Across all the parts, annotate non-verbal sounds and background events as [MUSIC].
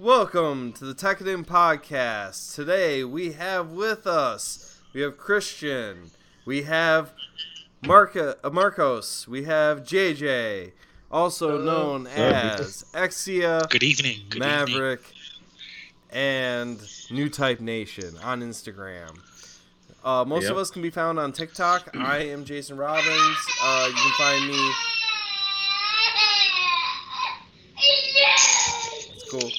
Welcome to the Tekkadan Podcast. Today we have with us, we have Christian, we have Marca, uh, Marcos, we have JJ, also known as Exia, Good evening. Good evening. Maverick, and New Type Nation on Instagram. Uh, most of us can be found on TikTok. I am Jason Robbins. Uh, you can find me. Cool.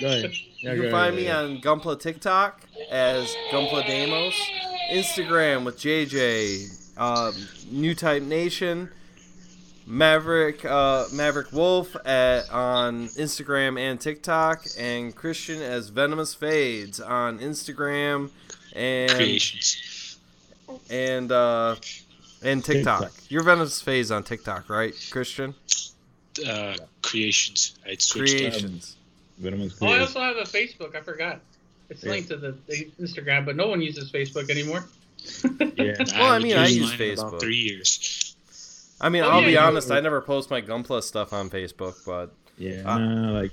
Go ahead. [LAUGHS] Yeah, You go can find ahead, me yeah. on Gunpla TikTok as Gunpla Damos, Instagram with JJ, um, New Type Nation, Maverick uh, Maverick Wolf at, on Instagram and TikTok, and Christian as Venomous Fades on Instagram and Creations. and uh, and TikTok. TikTok. You're Venomous Fades on TikTok, right, Christian? Uh, creations. I switched up. Creations. Venomous Oh, I also have a Facebook. I forgot. It's Yeah. linked to the, the Instagram, but no one uses Facebook anymore. Yeah. [LAUGHS] Well, I would mean, I use mine about Facebook. Three years. I mean, Oh, I'll yeah, be you- honest. I never post my Gunpla stuff on Facebook, but Yeah. Nah, like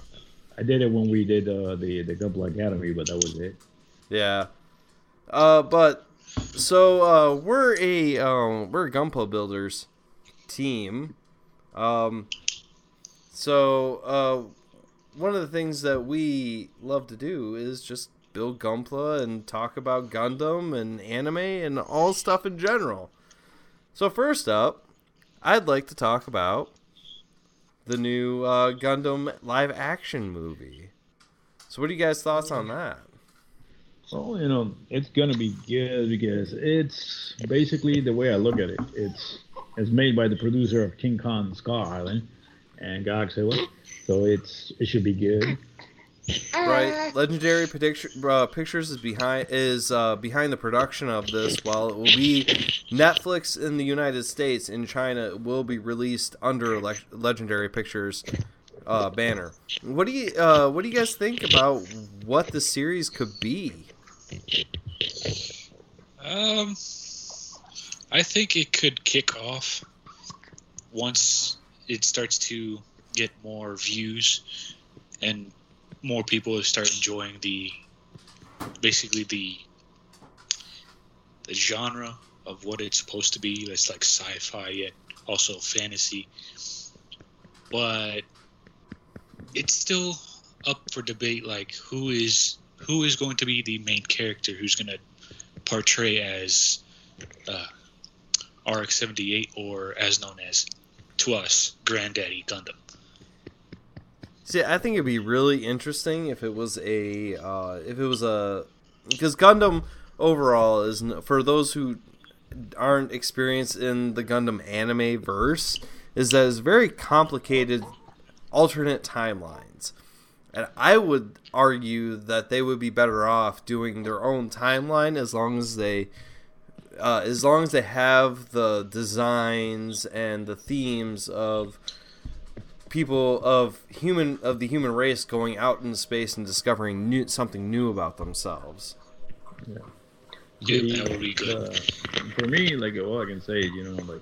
I did it when we did uh, the the Gumball Academy, but that was it. Yeah. Uh, but so uh, we're a um, we're a Gunpla builders team. Um, so uh, one of the things that we love to do is just build Gunpla and talk about Gundam and anime and all stuff in general. So first up, I'd like to talk about the new uh, Gundam live action movie. So what are you guys' thoughts on that? Well, you know, it's gonna be good because it's basically the way I look at it. It's it's made by the producer of King Kong Skull Island and Godzilla, so it's it should be good. [LAUGHS] right legendary picture, uh, pictures is behind is uh, behind the production of this. While it will be netflix in the united states in china it will be released under Le- legendary pictures uh, banner. What do you uh, what do you guys think about what the series could be? Um, I think it could kick off once it starts to get more views and more people start enjoying the basically the the genre of what it's supposed to be. That's like sci-fi yet also fantasy, but it's still up for debate. Like who is who is going to be the main character? Who's going to portray as uh, RX-78 or as known as to us Granddaddy Gundam. See, I think it'd be really interesting if it was a uh, if it was a because Gundam overall is for those who aren't experienced in the Gundam anime verse is that it's very complicated alternate timelines. And I would argue that they would be better off doing their own timeline as long as they uh, as long as they have the designs and the themes of people of human of the human race going out into space and discovering new, something new about themselves. Yeah, The, that would be good. uh, for me, like all I can say, you know, like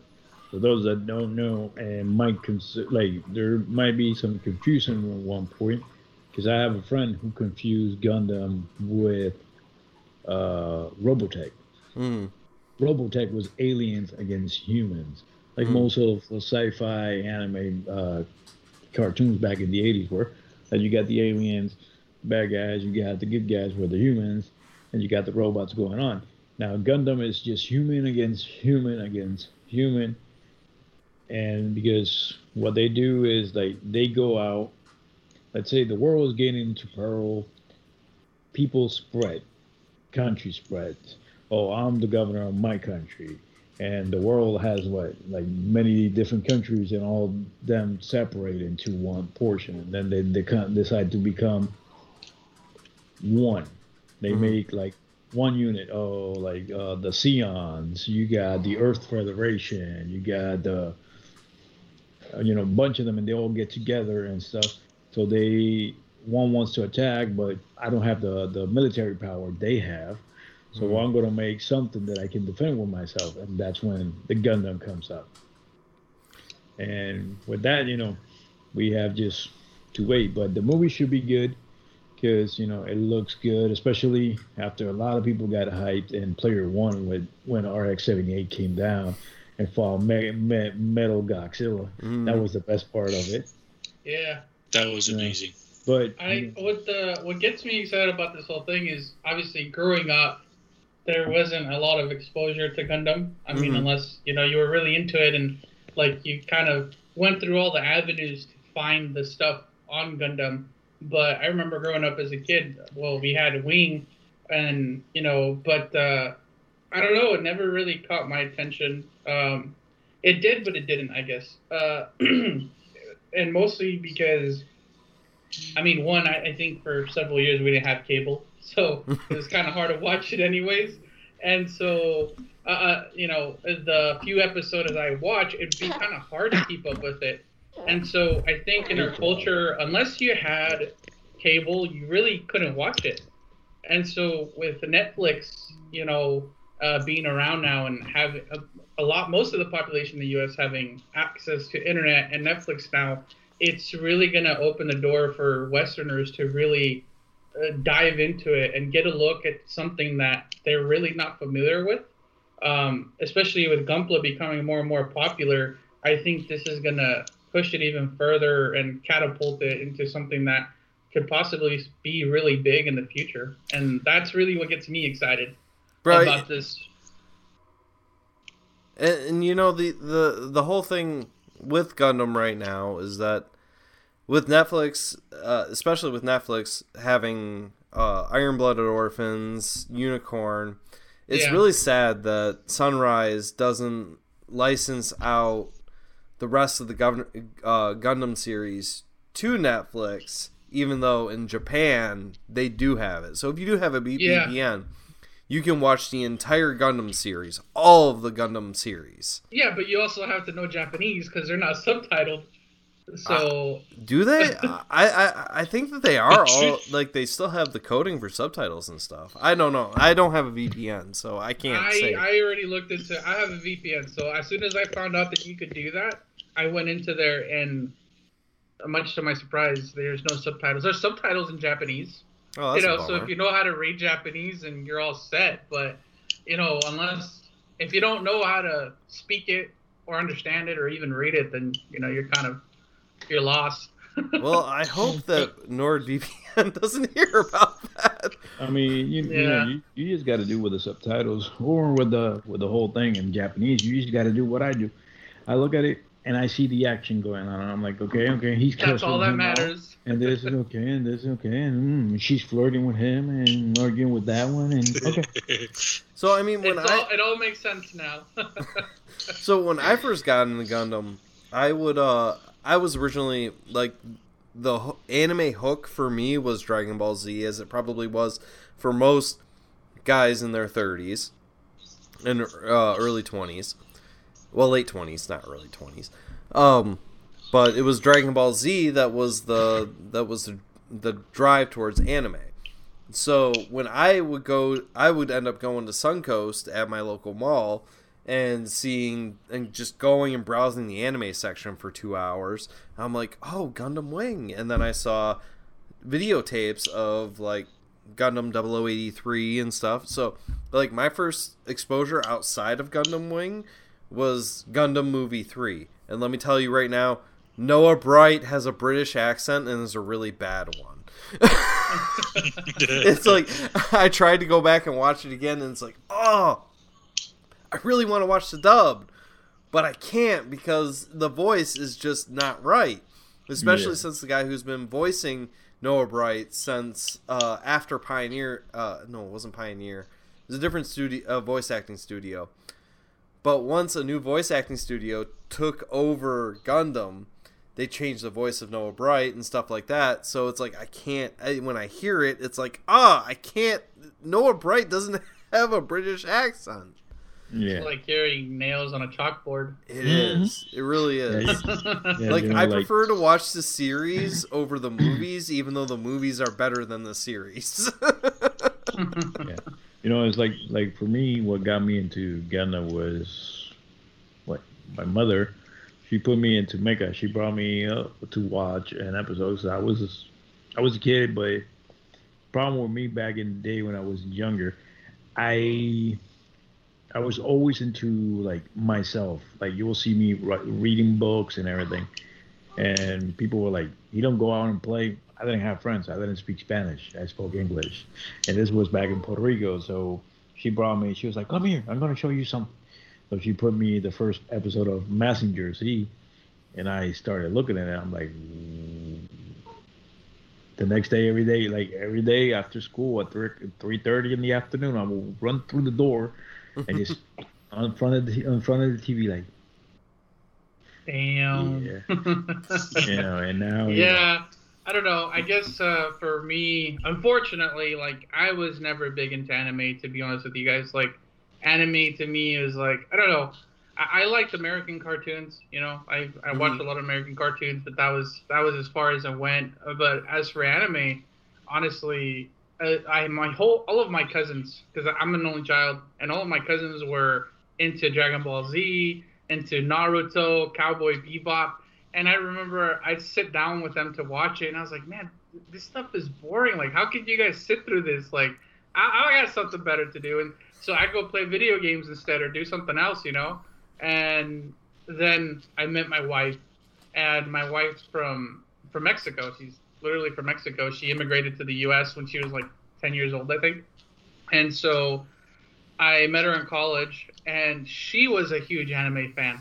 for those that don't know and might consider, like there might be some confusion at one point, because I have a friend who confused Gundam with uh, Robotech. Mm. Robotech was aliens against humans, like Mm. most of the sci-fi anime uh, cartoons back in the '80s were. That you got the aliens, bad guys, you got the good guys were the humans, and you got the robots going on. Now Gundam is just human against human against human, and because what they do is like they go out. Let's say the world is getting into peril, people spread, country spreads oh, I'm the governor of my country, and the world has what, like many different countries, and all them separate into one portion, and then they they decide to become one. They Mhm. make like one unit. Oh, like uh, the Zeons. You got the Earth Federation. You got the, uh, you know, a bunch of them, and they all get together and stuff. So they one wants to attack, but I don't have the the military power they have. So Mhm. I'm going to make something that I can defend with myself, and that's when the Gundam comes up. And with that, you know, we have just to wait. But the movie should be good because you know it looks good, especially after a lot of people got hyped and Player One when when RX-78 came down and fought Me- Me- Metal Godzilla. Mhm. That was the best part of it. Yeah. That was Yeah. amazing. But I what the what gets me excited about this whole thing is obviously growing up, there wasn't a lot of exposure to Gundam. I mean, Mhm. unless you know you were really into it and like you kind of went through all the avenues to find the stuff on Gundam. But I remember growing up as a kid. Well, we had Wing, and you know, but uh, I don't know. It never really caught my attention. Um, it did, but it didn't. I guess. Uh, [CLEARS THROAT] and mostly because I mean, one, I, I think for several years we didn't have cable, [LAUGHS] so it was kind of hard to watch it anyways. And so, uh, uh, you know, the few episodes I watch, it'd be kind of hard to keep up with it. And so I think in our culture, unless you had cable, you really couldn't watch it. And so with Netflix, you know, uh, being around now and having a, a lot, most of the population in the U.S. having access to internet and Netflix now, it's really going to open the door for Westerners to really uh, dive into it and get a look at something that they're really not familiar with. Um, especially with Gunpla becoming more and more popular, I think this is going to push it even further and catapult it into something that could possibly be really big in the future. And that's really what gets me excited about this. And, and you know the, the the whole thing with Gundam right now is that with Netflix, uh, especially with Netflix having uh, Iron Blooded Orphans, Unicorn, it's Yeah. really sad that Sunrise doesn't license out the rest of the Gov- uh, Gundam series to Netflix, even though in Japan they do have it. So if you do have a B- Yeah. VPN, you can watch the entire Gundam series, all of the Gundam series. Yeah, but you also have to know Japanese because they're not subtitled. So Do they? [LAUGHS] I, I I think that they are all like they still have the coding for subtitles and stuff. I don't know. I don't have a VPN, so I can't I, say. I already looked into. I have a VPN, so as soon as I found out that you could do that, I went into there and, much to my surprise, there's no subtitles. There's subtitles in Japanese. oh, that's you know, so if you know how to read Japanese, and you're all set. But you know, unless if you don't know how to speak it or understand it or even read it, then you know you're kind of you're lost. well, I [LAUGHS] hope that NordVPN [LAUGHS] doesn't hear about that. I mean, you, you know, you, you just got to do with the subtitles or with the with the whole thing in Japanese. You just got to do what I do. I look at it and I see the action going on, and I'm like, okay, okay, he's That's cussing all that him out, matters. and this is [LAUGHS] okay, and this is okay, and mm, she's flirting with him and arguing with that one, and okay, So I mean, when It's I all, it all makes sense now. so when I first got into Gundam, I would uh I was originally like the anime hook for me was Dragon Ball Z, as it probably was for most guys in their 30s and uh, early 20s. Well, late 20s, not early 20s. Um, but it was Dragon Ball Z that was the that was the, the drive towards anime. So when I would go, I would end up going to Suncoast at my local mall and seeing and just going and browsing the anime section for two hours. I'm like, oh, Gundam Wing, and then I saw videotapes of like Gundam 0083 and stuff. So like my first exposure outside of Gundam Wing was Gundam Movie 3. And let me tell you right now, Noah Bright has a British accent and is a really bad one. [LAUGHS] [LAUGHS] it's like I tried to go back and watch it again and it's like, "Oh, I really want to watch the dub, but I can't because the voice is just not right." Especially Yeah. since the guy who's been voicing Noah Bright since uh, after Pioneer, uh, no, it wasn't Pioneer. It was a different studio, uh, voice acting studio. But once a new voice acting studio took over Gundam, they changed the voice of Noah Bright and stuff like that. So it's like I can't. I, when I hear it, it's like ah, I can't. Noah Bright doesn't [LAUGHS] have a British accent. Yeah, It's like hearing nails on a chalkboard. It is. Mhm. It really is. Yeah, [LAUGHS] like you know, I like- prefer to watch the series over the movies, even though the movies are better than the series. [LAUGHS] You know, it's like like for me, what got me into Gundam was what my mother. She put me into Mecha. She brought me up to watch an episode. So I was I was a kid, but problem with me back in the day when I was younger, I I was always into like myself. Like you will see me re- reading books and everything, and people were like, "You don't go out and play." I didn't have friends. I didn't speak Spanish. I spoke English, and this was back in Puerto Rico. So she brought me. She was like, "Come here. I'm gonna show you something." So she put me the first episode of Mazinger Z, and I started looking at it. I'm like, mm. the next day, every day, like every day after school at three three thirty in the afternoon, I will run through the door and just on front of the in front of the TV, like, Damn. yeah, you know. And now, yeah i don't know. I guess uh, for me unfortunately like i was never big into anime to be honest with you guys. Like anime to me is like i don't know. I, I liked american cartoons you know. I, I watched a lot of american cartoons but that was that was as far as i went. Uh, but as for anime honestly I, my whole all of my cousins because i'm an only child and all of my cousins were into dragon ball z into naruto cowboy bebop and I remember I'd sit down with them to watch it, and I was like, man, this stuff is boring. Like, how could you guys sit through this? Like, I, I got something better to do, and so I go play video games instead or do something else, you know. And then I met my wife, and my wife's from from Mexico. She's literally from Mexico. She immigrated to the U.S. when she was like 10 years old, I think. And so I met her in college, and she was a huge anime fan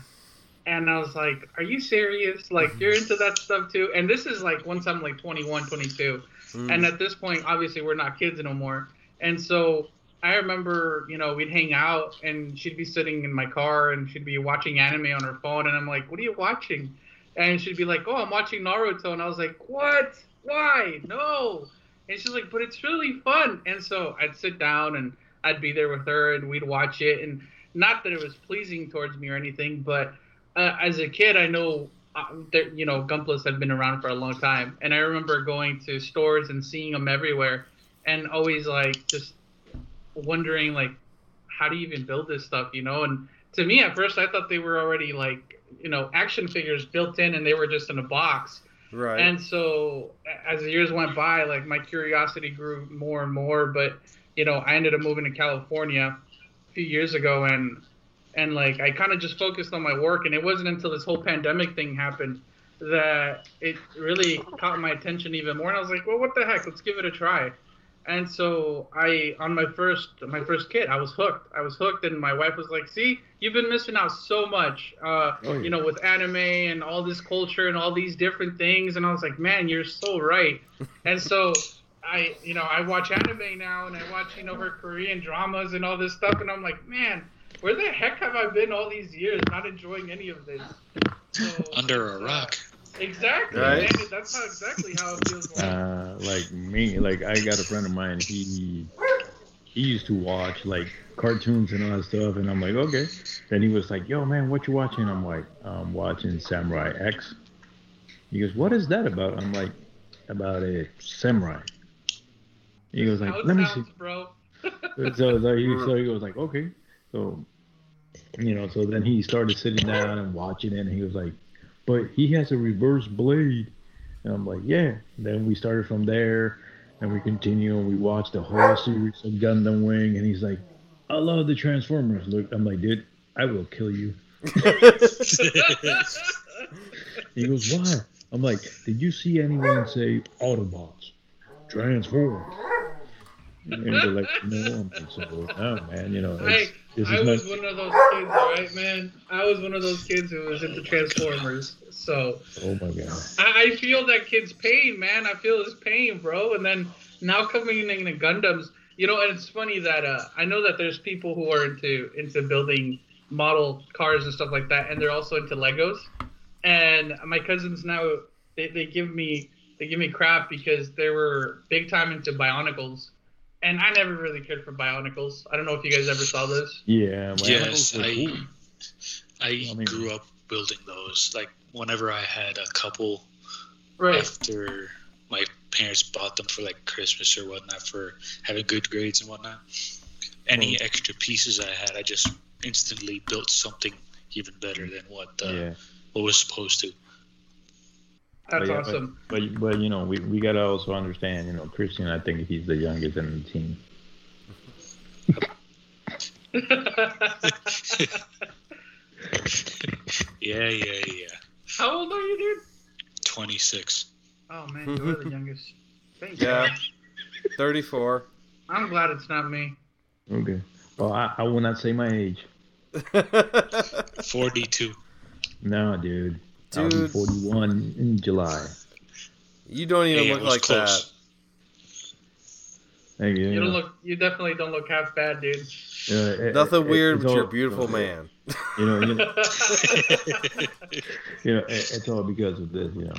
and I was like, "Are you serious? Like you're into that stuff too?" And this is like once I'm like 21, 22, Mm. and at this point, obviously, we're not kids no more. And so I remember, you know, we'd hang out, and she'd be sitting in my car, and she'd be watching anime on her phone, and I'm like, "What are you watching?" And she'd be like, "Oh, I'm watching Naruto," and I was like, "What? Why? No!" And she's like, "But it's really fun." And so I'd sit down and I'd be there with her, and we'd watch it, and not that it was pleasing towards me or anything, but uh, as a kid, I know uh, that you know Gunplas had been around for a long time, and I remember going to stores and seeing them everywhere, and always like just wondering like, how do you even build this stuff, you know? And to me, at first, I thought they were already like you know action figures built in, and they were just in a box. Right. And so as the years went by, like my curiosity grew more and more. But you know, I ended up moving to California a few years ago, and and like I kind of just focused on my work. And it wasn't until this whole pandemic thing happened that it really caught my attention even more. And I was like, well, what the heck? Let's give it a try. And so I, on my first my first kid, I was hooked. I was hooked, and my wife was like, "See, you've been missing out so much, uh, Oh, yeah. you know, with anime and all this culture and all these different things." And I was like, "Man, you're so right." [LAUGHS] and so I, you know, I watch anime now, and I watch, you know, her Korean dramas and all this stuff, and I'm like, "Man, where the heck have I been all these years, not enjoying any of this?" So, Under a uh, rock. Exactly, Right. man. That's how exactly how it feels like. uh, like me, like I got a friend of mine. He he used to watch like cartoons and all that stuff, and I'm like, okay. Then he was like, yo, man, what you watching? I'm like, I'm watching Samurai X. He goes, what is that about? I'm like, about a samurai. He goes like, let me sounds, see. bro. so, so he so he [LAUGHS] goes like, okay, so you know, so then he started sitting down and watching it, and he was like, but he has a reverse blade, and I'm like, yeah. And then we started from there, and we continue, and we watched the whole series of Gundam Wing, and he's like, I love the Transformers. Look, I'm like, dude, I will kill you. [LAUGHS] He goes, why? I'm like, did you see anyone say Autobots transform? And they're like, no. So, no, man, you know, I, it's, I is was not. one of those kids, right, man? I was one of those kids who was into Transformers. So Oh my god. I, I feel that kid's pain, man. I feel his pain, bro. And then now coming in into Gundams, you know, and it's funny that uh, I know that there's people who are into into building model cars and stuff like that, and they're also into Legos. And my cousins now they, they give me they give me crap because they were big time into Bionicles. And I never really cared for Bionicles. I don't know if you guys ever saw this. Yeah. well, Yes, I, cool. I I mean- grew up building those. Like whenever I had a couple Right. after my parents bought them for like Christmas or whatnot for having good grades and whatnot. Any extra pieces I had, I just instantly built something even better than what uh, Yeah. what was supposed to. That's But awesome. But but you know we, we gotta also understand you know Christian I think he's the youngest in the team. [LAUGHS] Yeah, yeah, yeah. How old are you, dude? 26. Oh man, you are the youngest. Thank Yeah. 34. I'm glad it's not me. Okay. Well I, I will not say my age. [LAUGHS] 42. No, dude. I'll be Dude. 41 in July. you don't even Hey, look like close. Hey, yeah. You don't look. You definitely don't look half bad, dude. Uh, it- Nothing it- weird it's you're a beautiful man. You know, you know, [LAUGHS] you know, it, it's all because of this, you know.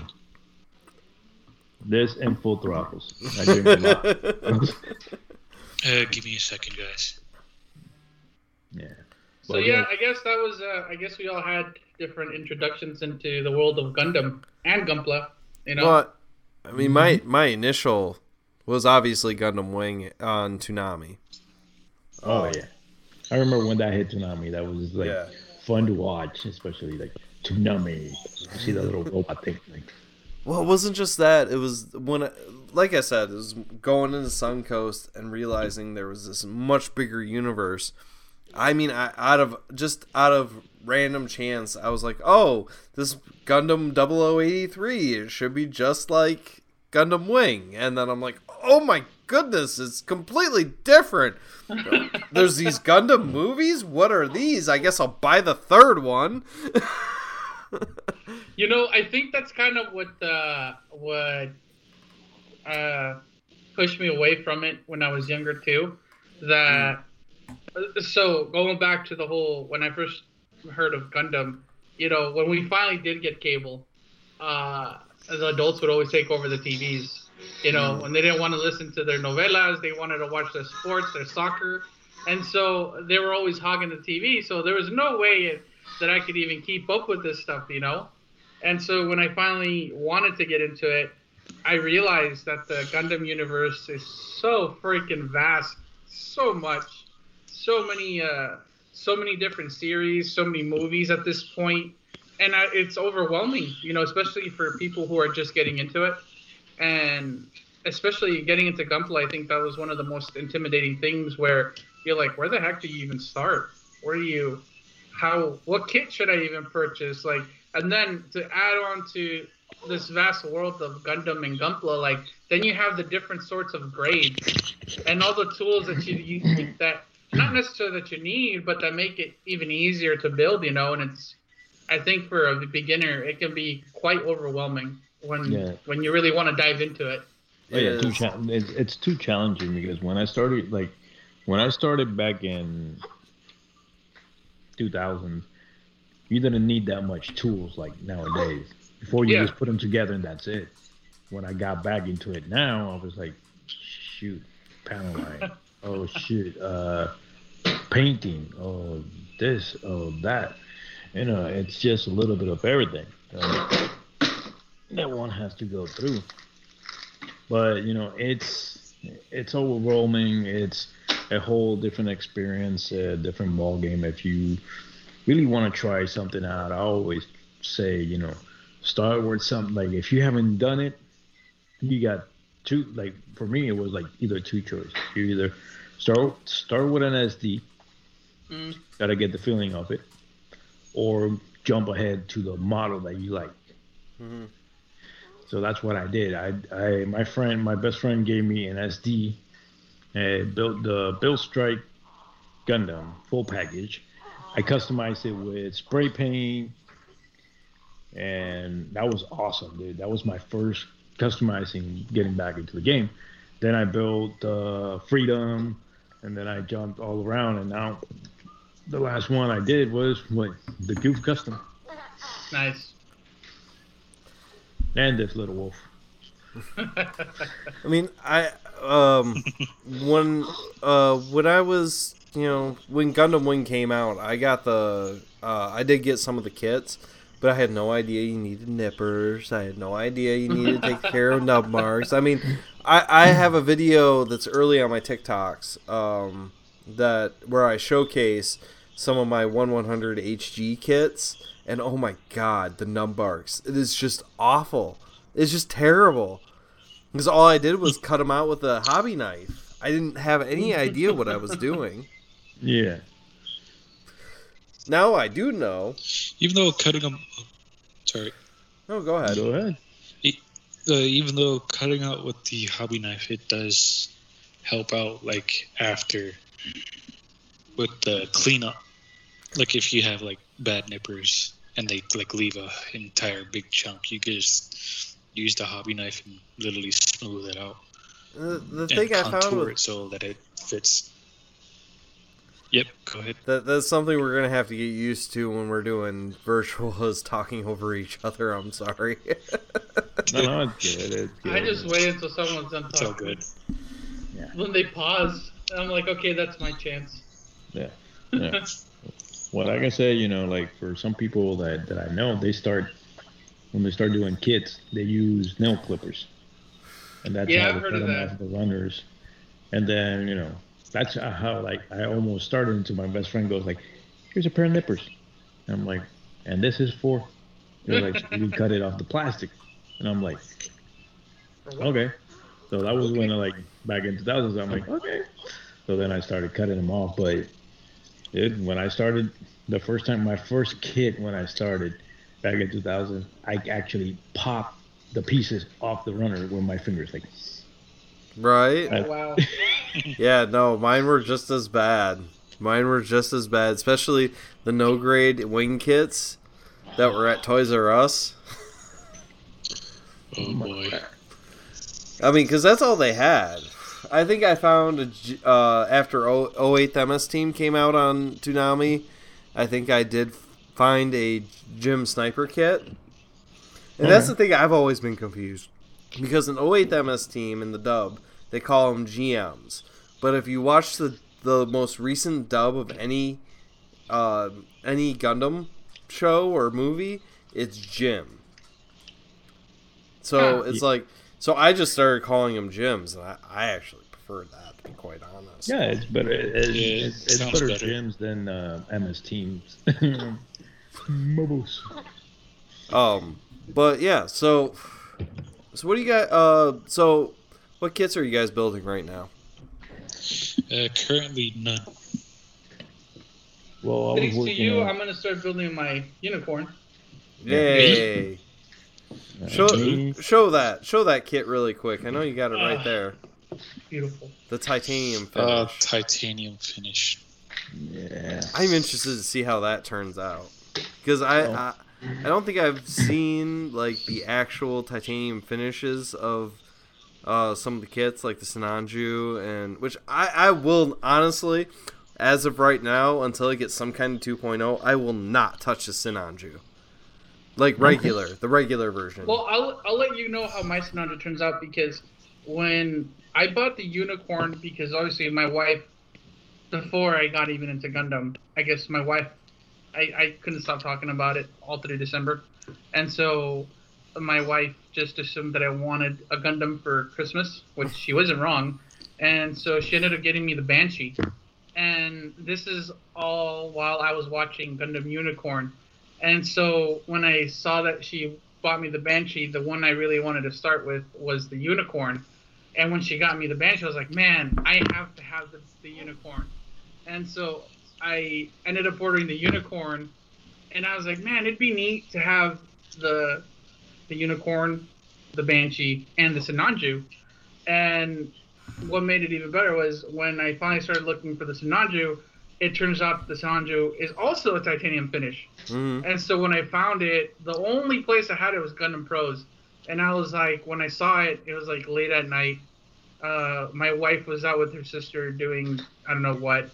This and full throttles. I drink a lot. [LAUGHS] Uh, give me a second, guys. yeah. So Well, yeah, yeah. I guess that was. Uh, I guess we all had different introductions into the world of Gundam and Gunpla. You know. But I mean, my my initial was obviously Gundam Wing on Toonami. Oh yeah. I remember when that hit Toonami. That was like Yeah. fun to watch, especially like Toonami. You see that little robot thing. Like, Well, it wasn't just that. It was when, I, like I said, it was going into Suncoast and realizing there was this much bigger universe. I mean, I, out of just out of random chance, I was like, "Oh, this Gundam 0083 it should be just like Gundam Wing," and then I'm like, "Oh my goodness, it's completely different." [LAUGHS] There's these Gundam movies. What are these? I guess I'll buy the third one. [LAUGHS] You know, I think that's kind of what uh, what uh, pushed me away from it when I was younger too. That so going back to the whole when I first heard of Gundam, you know, when we finally did get cable, uh, the adults would always take over the TVs. You know, when they didn't want to listen to their novelas, they wanted to watch their sports, their soccer, and so they were always hogging the TV. So there was no way that I could even keep up with this stuff, you know. And so when I finally wanted to get into it, I realized that the Gundam universe is so freaking vast, so much, so many, uh, so many different series, so many movies at this point, and I, it's overwhelming, you know, especially for people who are just getting into it, and especially getting into Gunpla. I think that was one of the most intimidating things where you're like, where the heck do you even start? Where do you, how, what kit should I even purchase? Like, and then to add on to this vast world of Gundam and Gunpla, like then you have the different sorts of grades and all the tools that you, you that not necessarily that you need, but that make it even easier to build. You know, and it's I think for a beginner it can be quite overwhelming when Yeah. when you really want to dive into it. Oh, yeah, too cha- it's, it's too challenging because when I started, like, when I started back in 2000, you didn't need that much tools like nowadays. Before you Yeah. just put them together and that's it. When I got back into it now, I was like, shoot, panel line. [LAUGHS] oh shit, uh, painting. Oh this. Oh that. You know, it's just a little bit of everything uh, that one has to go through but you know it's it's overwhelming it's a whole different experience a different ball game if you really want to try something out i always say you know start with something like if you haven't done it you got two like for me it was like either two choices you either start start with an sd Mm. gotta get the feeling of it or jump ahead to the model that you like Mhm. so that's what I did. I, I my friend, my best friend gave me an SD, and built the Build Strike Gundam full package. I customized it with spray paint, and that was awesome, dude. That was my first customizing getting back into the game. Then I built uh, Freedom, and then I jumped all around, and now the last one I did was what the Gouf Custom Nice. and this little wolf. [LAUGHS] I mean, I um when uh when I was you know when Gundam Wing came out, I got the uh, I did get some of the kits, but I had no idea you needed nippers. I had no idea you needed to take [LAUGHS] care of nub marks. I mean, I I have a video that's early on my TikToks um that where I showcase some of my 1100 HG kits, and oh my god, the nub marks! It is just awful. It's just terrible. Because all I did was cut them out with a hobby knife. I didn't have any idea what I was [LAUGHS] doing. Yeah. Now I do know. Even though cutting them, sorry, Oh, go ahead. Go ahead. uh, even though cutting out with the hobby knife, it does help out like after with the cleanup. Like if you have like bad nippers and they like leave a entire big chunk, you can just use the hobby knife and literally smooth it out The, the and thing I found contour with, it so that it fits. Yep, go ahead. that that's something we're gonna have to get used to when we're doing virtual is [LAUGHS] talking over each other. I'm sorry. [LAUGHS] No, no, it's good. It's good. I just wait until someone's done It's all talking. Yeah. When they pause, I'm like, okay, that's my chance. Yeah. yeah. [LAUGHS] Well, like I said, you know, like for some people that, that I know, they start when they start doing kits, they use nail clippers, and that's Yeah, how I've they cut of them that. off the runners. And then you know, that's how like I almost started until my best friend goes like, "Here's a pair of nippers," and I'm like, "And this is for?" They're like, [LAUGHS] "You cut it off the plastic," and I'm like, "Okay." So that was when I like back in 2000s. I'm like, "Okay." So then I started cutting them off, but dude, when I started the first time, my first kit when I started back in 2000, I actually popped the pieces off the runner with my fingers, like, right? Oh, wow. [LAUGHS] Yeah, no, mine were just as bad. Mine were just as bad, especially the no grade wing kits that were at Toys R Us. Oh [LAUGHS] boy. I mean, because that's all they had. I think I found a uh, after o- 08 MS Team came out on Toonami. I think I did find a Jim Sniper kit, and that's the thing I've always been confused because in 08 MS Team in the dub they call them GMs, but if you watch the the most recent dub of any uh, any Gundam show or movie, it's Jim. So Huh. it's like, so I just started calling them Jims, and I, I actually prefer that to be quite honest. yeah, it's better. It, it, Yeah, it's, it's better, better. gyms than uh, MS Teams. [LAUGHS] Mobos. Um, but yeah, so so what do you got? Uh, so what kits are you guys building right now? Uh, currently none. Well, I was Thanks to working you, on- I'm gonna start building my unicorn. Yay! Uh, Show show that show that kit really quick. I know you got it right Ah. there. Beautiful. The titanium Uh, finish. titanium finish. Yeah. I'm interested to see how that turns out because I, Oh. I I don't think I've seen like the actual titanium finishes of uh, some of the kits like the Sinanju and which I I will honestly as of right now until I get some kind of 2.0 I will not touch the Sinanju like regular the regular version. Well, I'll I'll let you know how my Sonata turns out because when I bought the unicorn, because obviously my wife, before I got even into Gundam, I guess my wife, I, I couldn't stop talking about it all through December, and so my wife just assumed that I wanted a Gundam for Christmas, which she wasn't wrong, and so she ended up getting me the Banshee, and this is all while I was watching Gundam Unicorn. And so when I saw that she bought me the Banshee, the one I really wanted to start with was the Unicorn. And when she got me the Banshee, I was like, man, I have to have the, the Unicorn. And so I ended up ordering the Unicorn. And I was like, man, it'd be neat to have the the Unicorn, the Banshee, and the Sinanju. And what made it even better was when I finally started looking for the Sinanju, it turns out the Sinanju is also a titanium finish. Mhm. And so when I found it, the only place I had it was Gundam Pros. And I was like, when I saw it, it was like late at night. Uh, my wife was out with her sister doing I don't know what.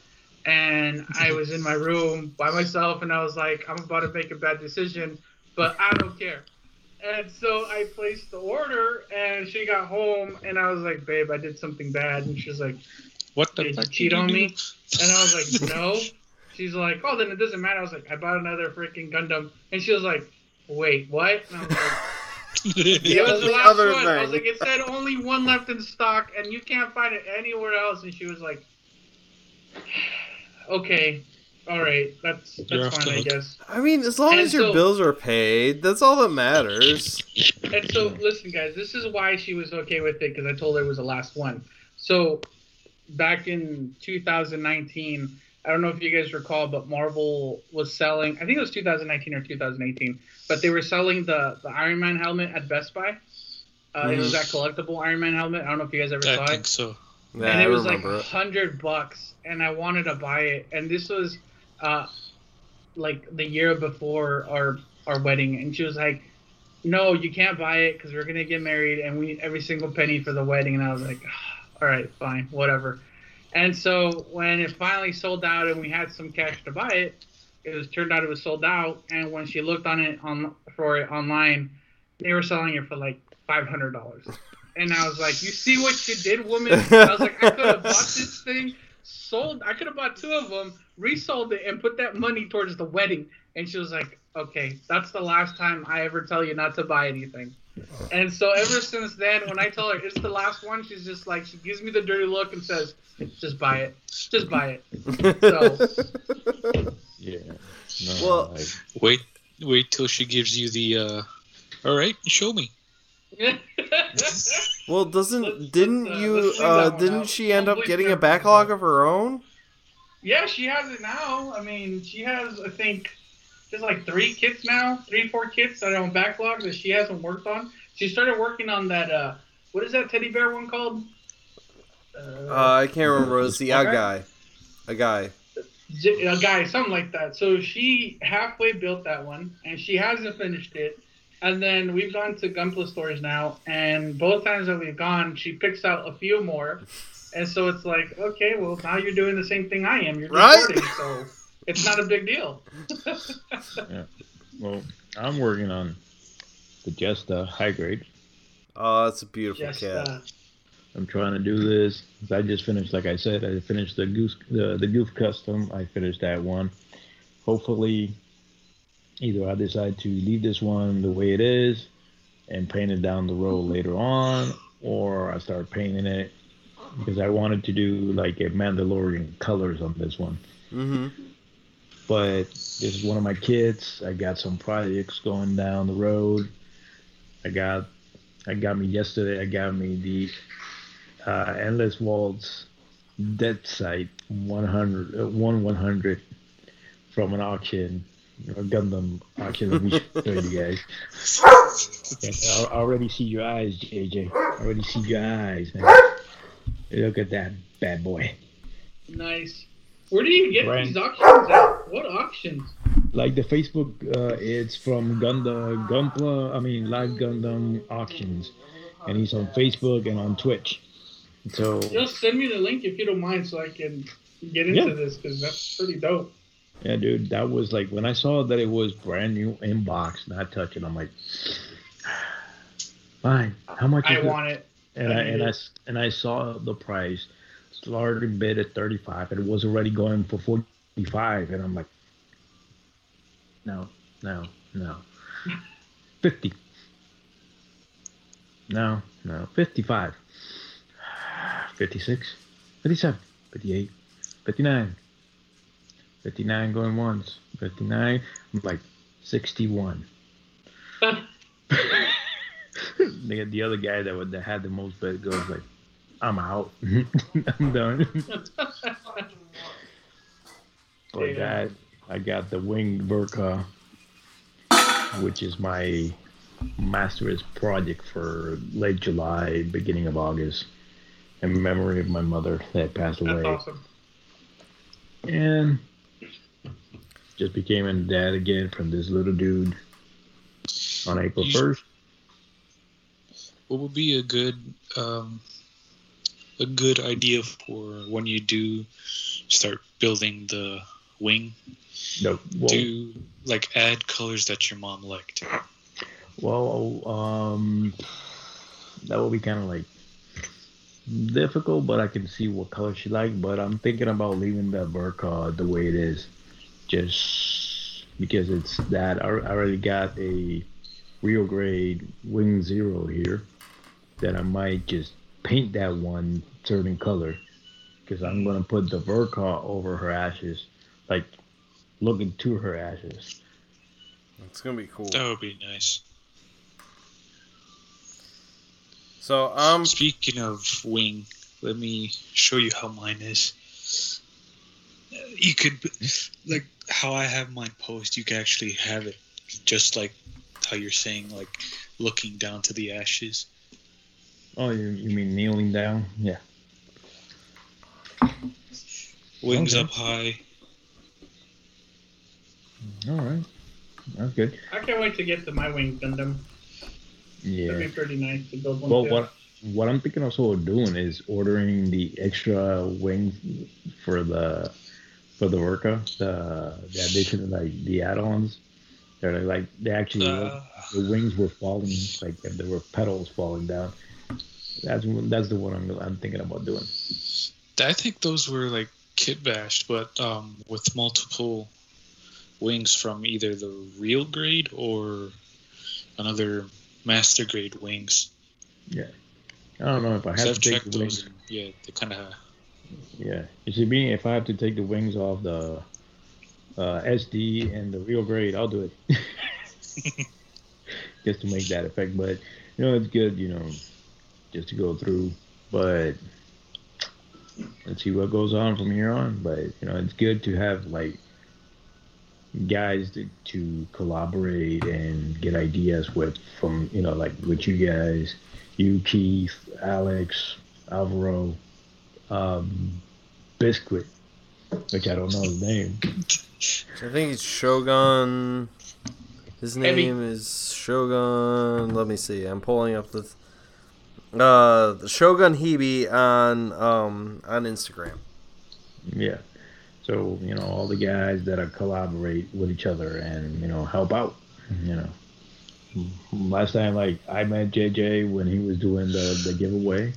And I was in my room by myself, and I was like, I'm about to make a bad decision, but I don't care. And so I placed the order, and she got home, and I was like, babe, I did something bad. And she's like, What the Did you fuck cheat on do? me? And I was like, [LAUGHS] no. She's like, oh, then it doesn't matter. I was like, I bought another freaking Gundam. And she was like, wait, what? And I was like, Yeah, [LAUGHS] it was the the last other one. I was like, it said only one left in stock, and you can't find it anywhere else. And she was like, [SIGHS] okay. all right, that's You're that's fine, I guess. I mean, as long And as your so- bills are paid, that's all that matters. And so, listen, guys, this is why she was okay with it because I told her it was the last one. So, back in 2019, I don't know if you guys recall, but Marvel was selling. I think it was 2019 or 2018, but they were selling the the Iron Man helmet at Best Buy. Uh, It was that collectible Iron Man helmet. I don't know if you guys ever I saw think it. so. Yeah, and I it was like a hundred bucks, and I wanted to buy it. And this was, uh, like the year before our our wedding, and she was like, "No, you can't buy it because we're gonna get married, and we need every single penny for the wedding." And I was like, "All right, fine, whatever." And so when it finally sold out, and we had some cash to buy it, it was turned out it was sold out. And when she looked on it on for it online, they were selling it for like five hundred dollars. And I was like, "You see what you did, woman?" I was like, "I could have bought this thing, sold. I could have bought two of them, resold it, and put that money towards the wedding." And she was like, "Okay, that's the last time I ever tell you not to buy anything." And so ever since then, when I tell her it's the last one, she's just like, she gives me the dirty look and says, "Just buy it. Just buy it." So [LAUGHS] Yeah. No, Well- I, Wait, wait till she gives you the. uh All right, show me. [LAUGHS] well, doesn't Let's- didn't let's, uh, you? let's Uh, didn't out. she end up getting a backlog of her own? Yeah, she has it now. I mean, she has, I think, there's like three kits now, three, four kits that are on backlog that she hasn't worked on. She started working on that, uh, what is that teddy bear one called? Uh, I can't remember. It was the a guy, a guy. a guy, something like that. So she halfway built that one, and she hasn't finished it. And then we've gone to Gunpla stores now, and both times that we've gone, she picks out a few more. And so it's like, okay, well, now you're doing the same thing I am. You're Right? so it's not a big deal. [LAUGHS] well, I'm working on the Jesta high grade. Oh, that's a beautiful Just, cat. I'm trying to do this. I just finished, like I said, I finished the goose, the, the Gouf custom. I finished that one. Hopefully, either I decide to leave this one the way it is and paint it down the road later on, or I start painting it because I wanted to do like a Mandalorian colors on this one. Mm-hmm. But this is one of my kids. I got some projects going down the road. I got, I got me yesterday. I got me the uh, Endless Waltz Deathscythe 100, uh, 1 100 from an auction, a Gundam auction. Let me show you guys. I already see your eyes, JJ. I already see your eyes, man. Look at that bad boy. Nice. Where do you get Right. these auctions at? What auctions? Like the Facebook, uh, it's from Gunda Gunpla. I mean, Live Gundam Auctions, and he's on Facebook and on Twitch. So Just send me the link if you don't mind so I can get into Yeah. this because that's pretty dope. yeah, dude, that was like when I saw that it was brand new inbox, not touching. I'm like, [SIGHS] fine. How much? I it? want it. And I I, and need I and I saw the price starting bid at 35 and it was already going for 45 and I'm like no no no. [LAUGHS] 50 no no. 55 [SIGHS] 56 57 58 59 59 going once. 59 I'm like 61 [LAUGHS] [LAUGHS] the, the other guy that would that had the most bet goes like, "I'm out, [LAUGHS] I'm done." [LAUGHS] but Yeah. that I got the winged Ver.Ka, which is my master's project for late July, beginning of August, in memory of my mother that passed away. That's away, awesome. and just became a dad again from this little dude on April first. What would be a good um, a good idea for when you do start building the wing? No, well, Do like add colors that your mom liked. Well, um, that would be kind of like difficult, but I can see what color she like. But I'm thinking about leaving the Ver.Ka the way it is, just because it's that. I, I already got a real grade wing zero here that I might just paint that one certain color because I'm gonna put the Ver.Ka over her ashes, like looking to her ashes. It's gonna be cool. That would be nice. So um, Speaking of wing, let me show you how mine is. You could, like, how I have mine posed, you can actually have it just like how you're saying, like, looking down to the ashes. Oh, you, you mean kneeling down? Yeah. Wings Okay. up high. All right. That's good. I can't wait to get to my wing Gundam. Yeah. That'd be pretty nice to build one. Well, too. what what I'm thinking also of doing is ordering the extra wings for the for the Orca, the the addition of like the add-ons. They're like they actually Uh, the wings were falling like there were petals falling down. That's that's the one I'm I'm thinking about doing. I think those were like kit bashed, but um, with multiple wings from either the real grade or another master grade wings. Yeah, I don't know if I have to take the wings. and yeah, they kind of. Yeah, you see, being if I have to take the wings off the uh, SD and the real grade, I'll do it [LAUGHS] [LAUGHS] just to make that effect. But you know, it's good, you know, just to go through. But let's see what goes on from here on. But you know, it's good to have like guys to, to collaborate and get ideas with from you know like with you guys, you Keith, Alex, Alvaro um, Biscuit, which I don't know his name. I think it's Shogun. His Heavy. name is Shogun. Let me see. I'm pulling up the uh the Shogun Hebe on um on Instagram. Yeah. So, you know, all the guys that are collaborate with each other and, you know, help out, you know. Last time, like, I met JJ when he was doing the, the giveaway,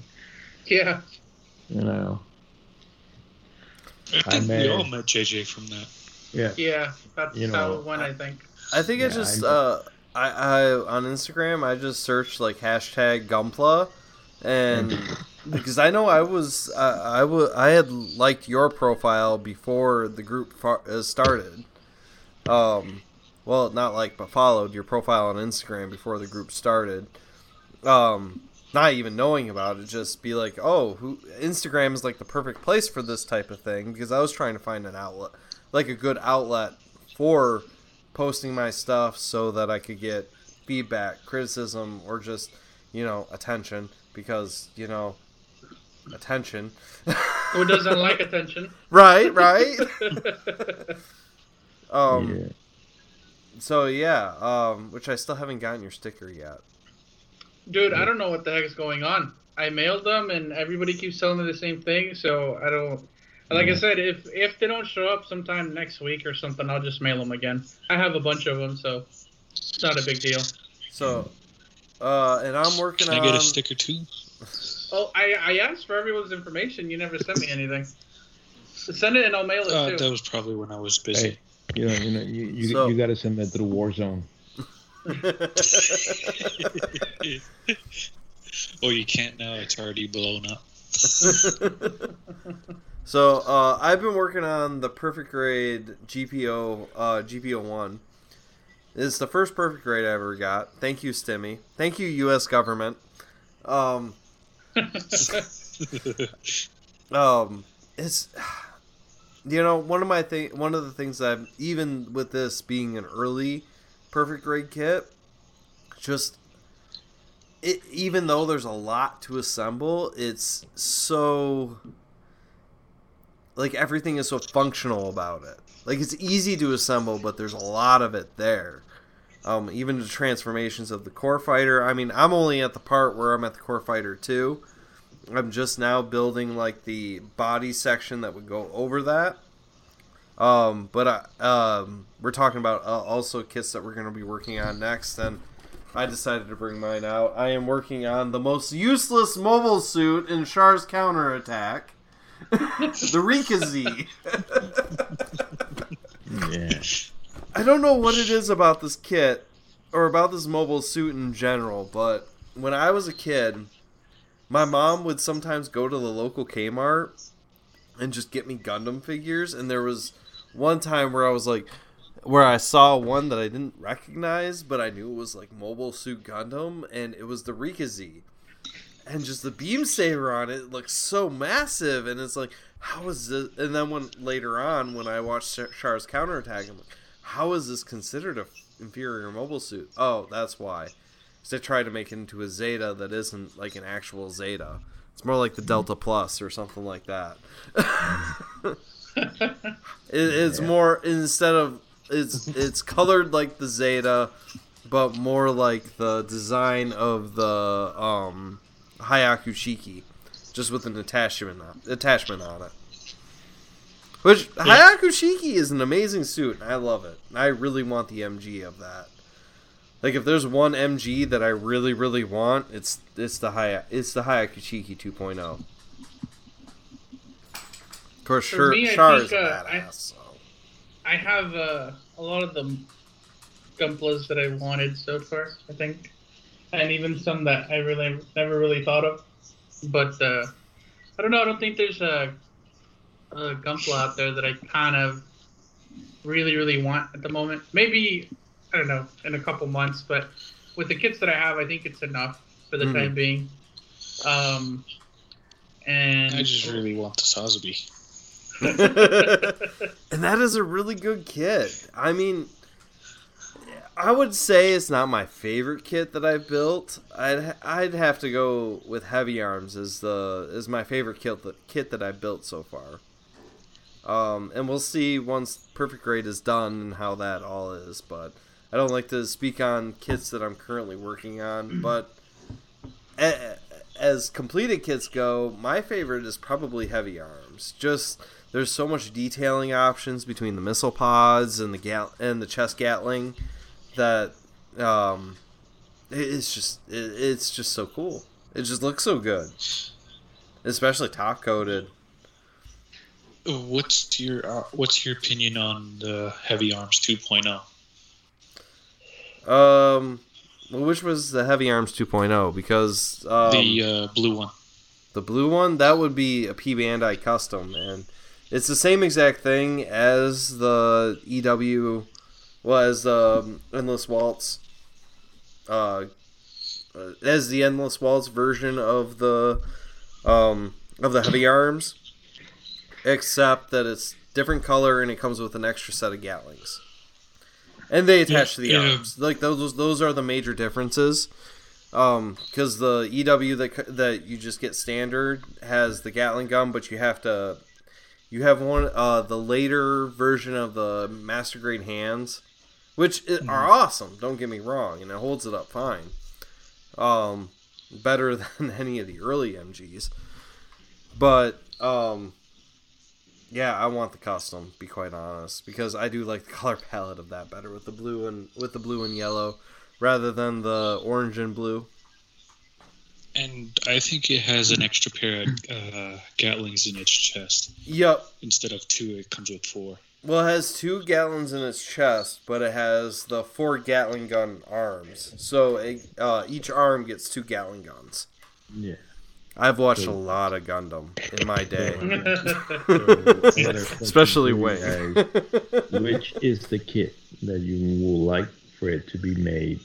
yeah, you know. I think met- we all met JJ from that. Yeah. yeah, that's You how know, it went. I think. I think I Yeah, just I- uh I, I on Instagram I just searched like hashtag Gunpla and because I know I was I I I had liked your profile before the group fa- uh, started. Um, well, not like but followed your profile on Instagram before the group started. Um, not even knowing about it, just be like, oh, who Instagram is like the perfect place for this type of thing because I was trying to find an outlet, like a good outlet for posting my stuff so that I could get feedback, criticism, or just you know attention because you know attention. Who doesn't like attention? [LAUGHS] right, right. [LAUGHS] Um, yeah. So yeah, um, which I still haven't gotten your sticker yet. Dude, I don't know what the heck is going on. I mailed them, and everybody keeps telling me the same thing. So I don't. Like I said, if if they don't show up sometime next week or something, I'll just mail them again. I have a bunch of them, so it's not a big deal. So, uh, and I'm working Can I on. get a sticker too? Oh, I I asked for everyone's information. You never sent me anything. Send it and I'll mail it Uh, too. that was probably when I was busy. Hey, you know, you know, you, you, So- you got to send that through Warzone. oh, [LAUGHS] you can't now. It's already blown up. [LAUGHS] so uh, I've been working on the perfect grade GPO uh, GPO one. It's the first perfect grade I ever got. Thank you, Stimmy. Thank you, U.S. government. Um, [LAUGHS] um, it's you know one of my thing one of the things that I've, even with this being an early perfect grade kit, just it even though there's a lot to assemble, it's so like everything is so functional about it. Like it's easy to assemble, but there's a lot of it there. Um, even the transformations of the core fighter. I mean, I'm only at the part where I'm at the core fighter two. I'm just now building like the body section that would go over that. Um, but I, um, we're talking about uh, also kits that we're going to be working on next, and I decided to bring mine out. I am working on the most useless mobile suit in Char's counterattack, [LAUGHS] the Re-GZ. [LAUGHS] Yeah. I don't know what it is about this kit or about this mobile suit in general, but when I was a kid, my mom would sometimes go to the local Kmart and just get me Gundam figures, and there was one time where I was like, where I saw one that I didn't recognize, but I knew it was like Mobile Suit Gundam, and it was the Re-GZ. And just the beam saber on it looks so massive, and it's like, how is this? And then when later on, when I watched Char's counterattack, I'm like, how is this considered a inferior mobile suit? Oh, that's why. Because they tried to make it into a Zeta that isn't like an actual Zeta. It's more like the Delta Plus or something like that. [LAUGHS] it, it's Yeah. more instead of it's it's colored like the Zeta, but more like the design of the um, Hyaku Shiki, just with an attachment on, attachment on it. Which Hyaku Shiki is an amazing suit, and I love it. I really want the MG of that. Like if there's one MG that I really really want, it's it's the Haya it's the Hyaku Shiki 2.0. Of course, For sure, me, I Char think, is a uh, I- badass. so. I have uh, a lot of the Gunplas that I wanted so far, I think, and even some that I really never really thought of. But uh, I don't know. I don't think there's a, a Gunpla out there that I kind of really, really want at the moment. Maybe I don't know in a couple months, but with the kits that I have, I think it's enough for the Mhm. time being. Um, and I just really want the Sazabi. [LAUGHS] and that is a really good kit. I mean, I would say it's not my favorite kit that I've built. I'd I'd have to go with Heavy Arms as the as my favorite kit that, kit that I've built so far. Um, and we'll see once Perfect Grade is done and how that all is. But I don't like to speak on kits that I'm currently working on. But a- as completed kits go, my favorite is probably Heavy Arms. Just there's so much detailing options between the missile pods and the gat and the chest gatling that um, it's just it, it's just so cool. It just looks so good, especially top coated. What's your uh, What's your opinion on the Heavy Arms oh? 2.0? Um, well, which was the Heavy Arms 2.0? Because um, the uh, blue one. The blue one, that would be a P Bandai custom, and it's the same exact thing as the EW, well, as the um, Endless Waltz, uh, uh, as the Endless Waltz version of the, um, of the Heavy Arms, except that it's different color and it comes with an extra set of Gatlings. And they attach to the Yeah. arms. Like those, those are the major differences um because the ew that that you just get standard has the gatling gun but you have to you have one uh the later version of the master grade hands which i- are awesome don't get me wrong and it holds it up fine um better [LAUGHS] than any of the early mgs but um yeah i want the custom be quite honest because i do like the [LAUGHS] color palette of that better with the blue and with the blue and yellow rather than the orange and blue. And I think it has an extra pair of uh, Gatlings in its chest. Yep. Instead of two, it comes with four. Well, it has two Gatlins in its chest, but it has the four Gatling gun arms. So it, uh, each arm gets two Gatling guns. Yeah. I've watched a lot of Gundam in my [LAUGHS] day, So, another question especially for. Wing. Which is the kit that you would like for it to be made?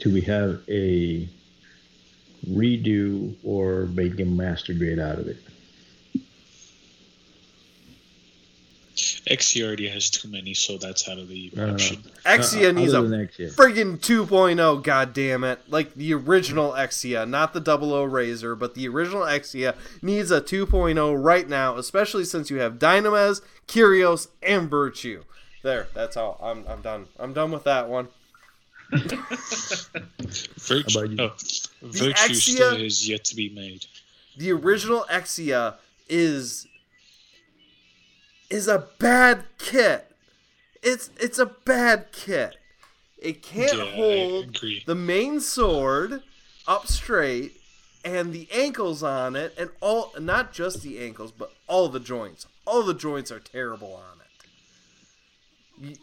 Do we have a redo or make a master grade out of it? Exia already has too many, so that's out of the No, no, no. option. Exia Uh, needs a other friggin' 2.0, god damn it. Like the original Exia, not the 00 Razor, but the original Exia needs a 2.0 right now, especially since you have Dynames, Kyrios, and Virtue. There, that's all. I'm, I'm done. I'm done with that one. [LAUGHS] Virtue, about you? oh, Virtue Exia- still is yet to be made. The original Exia is is a bad kit. It's it's a bad kit. It can't Yeah, hold the main sword up straight and the ankles on it and all not just the ankles but all the joints. All the joints are terrible on it,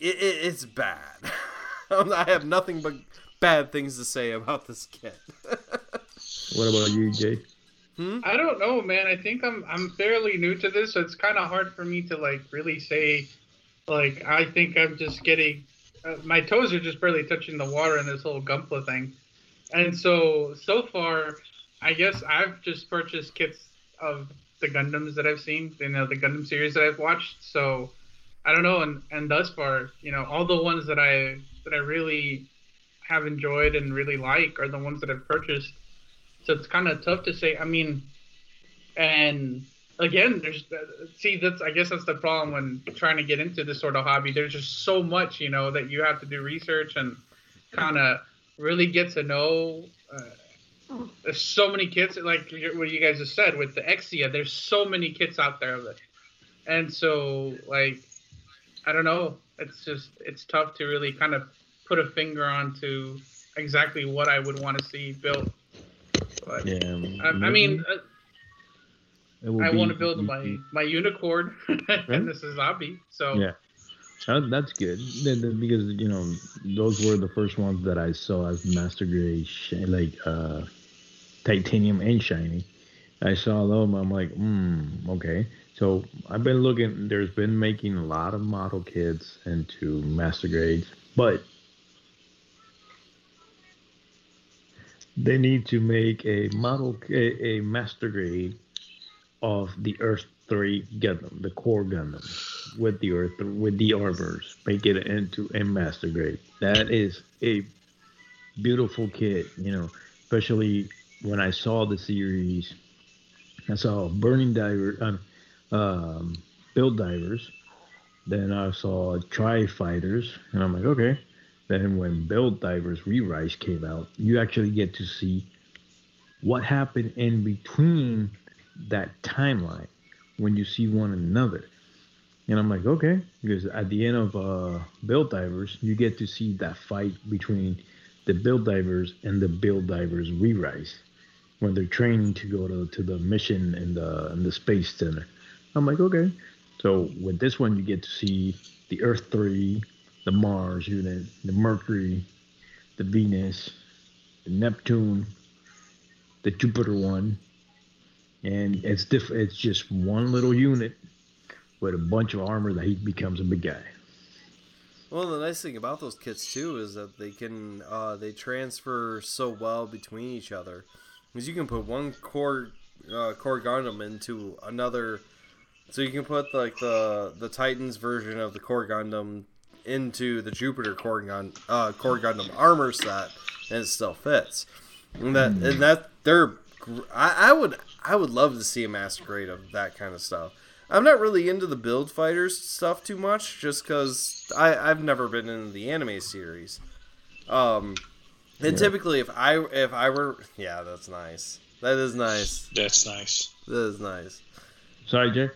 it, it it's bad. [LAUGHS] I have nothing but bad things to say about this kit. [LAUGHS] What about you, Jay? I don't know, man. I think I'm I'm fairly new to this, so it's kind of hard for me to like really say Like I think I'm just getting uh, my toes are just barely touching the water in this whole Gunpla thing, and so so far, I guess I've just purchased kits of the Gundams that I've seen, you know, the Gundam series that I've watched. So I don't know, and and thus far, you know, all the ones that I that I really have enjoyed and really like are the ones that I've purchased. So it's kind of tough to say. I mean, and again, there's see that's I guess that's the problem when trying to get into this sort of hobby. There's just so much, you know, that you have to do research and kind of really get to know. Uh, there's so many kits, like what you guys just said with the Exia. There's so many kits out there and so like I don't know. It's just it's tough to really kind of put a finger onto exactly what I would want to see built. But, Yeah. I, I mean, uh, it will I want to build my my unicorn [LAUGHS] and this is zombie. So Yeah. That's good Then- then because you know those were the first ones that I saw as master grade, shi- like uh, titanium and shiny. I saw them. I'm like, hmm, okay. So I've been looking. There's been making a lot of model kits into master grades, but they need to make a model, a, a master grade of the Earth Three Gundam, the core Gundam, with the Earth, with the arbors, make it into a master grade. That is a beautiful kit, you know. Especially when I saw the series, I saw Burning Diver, um, um, Build Divers. Then I saw Tri Fighters, and I'm like, okay. Then when Build Divers Re-Rise came out, you actually get to see what happened in between that timeline when you see one another. And I'm like, okay, because at the end of uh, Build Divers, you get to see that fight between the Build Divers and the Build Divers Re-Rise when they're training to go to, to the mission in the in the space center. I'm like, okay. So with this one, you get to see the Earth three, the Mars unit, the Mercury, the Venus, the Neptune, the Jupiter one, and it's diff- It's just one little unit with a bunch of armor that he becomes a big guy. Well, the nice thing about those kits too is that they can uh, they transfer so well between each other, because you can put one core uh, core Gundam into another, so you can put like the the Titans version of the core Gundam into the Jupiter core Gun uh, core Gundam armor set, and it still fits. And that and that they're I, I would I would love to see a master grade of that kind of stuff. I'm not really into the build fighters stuff too much, just because I've never been into the anime series. Um, and Yeah. typically, if I if I were, yeah, that's nice. That is nice. That's nice. That is nice. Sorry, Jay.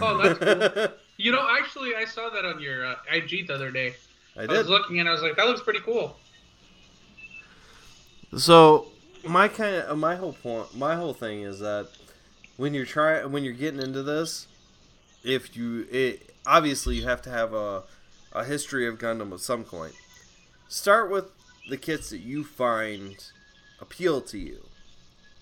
Oh, that's cool. [LAUGHS] you know, actually, I saw that on your uh, IG the other day. I I was looking and I was like, that looks pretty cool. So my kind of my whole point, my whole thing is that when you're trying, when you're getting into this, if you it obviously you have to have a a history of Gundam of some point. Start with the kits that you find appeal to you.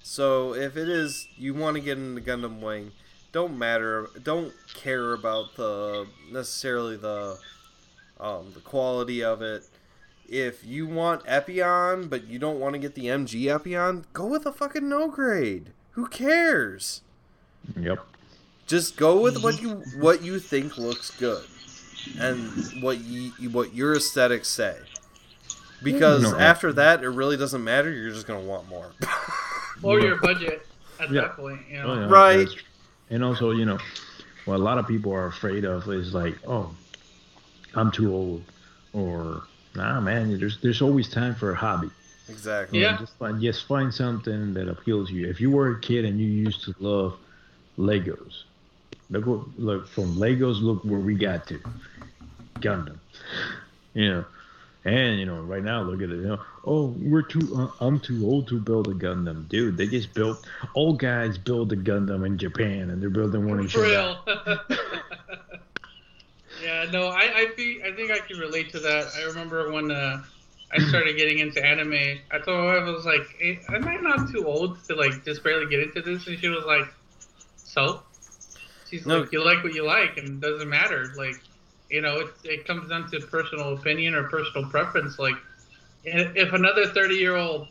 So if it is you want to get into Gundam Wing, don't matter, don't care about the necessarily the um, the quality of it if you want Epyon, but you don't want to get the MG Epyon, go with a fucking no grade. Who cares? Yep. Just go with what you what you think looks good, and what you what your aesthetics say. Because No. after that, it really doesn't matter. You're just gonna want more. [LAUGHS] Or your budget at Yeah. that point, you know. Oh, yeah, Right. That's- And also, you know, what a lot of people are afraid of is like, oh, I'm too old, or nah, man, there's there's always time for a hobby. exactly. Yeah. just find just find something that appeals to you. If you were a kid and you used to love Legos, look what look from Legos. Look where we got to Gundam. You know, and you know, right now look at it. You know, oh, we're too. Uh, I'm too old to build a Gundam, dude. They just built. Old guys build a Gundam in Japan, and they're building one in For China. real. [LAUGHS] yeah, no, I I think I think I can relate to that. I remember when uh, I started getting into anime. I told my wife I was like, hey, "Am I not too old to like just barely get into this?" And she was like, "So." She's No. like, "You like what you like, and it doesn't matter." Like, You know, it it comes down to personal opinion or personal preference. Like, if another thirty year old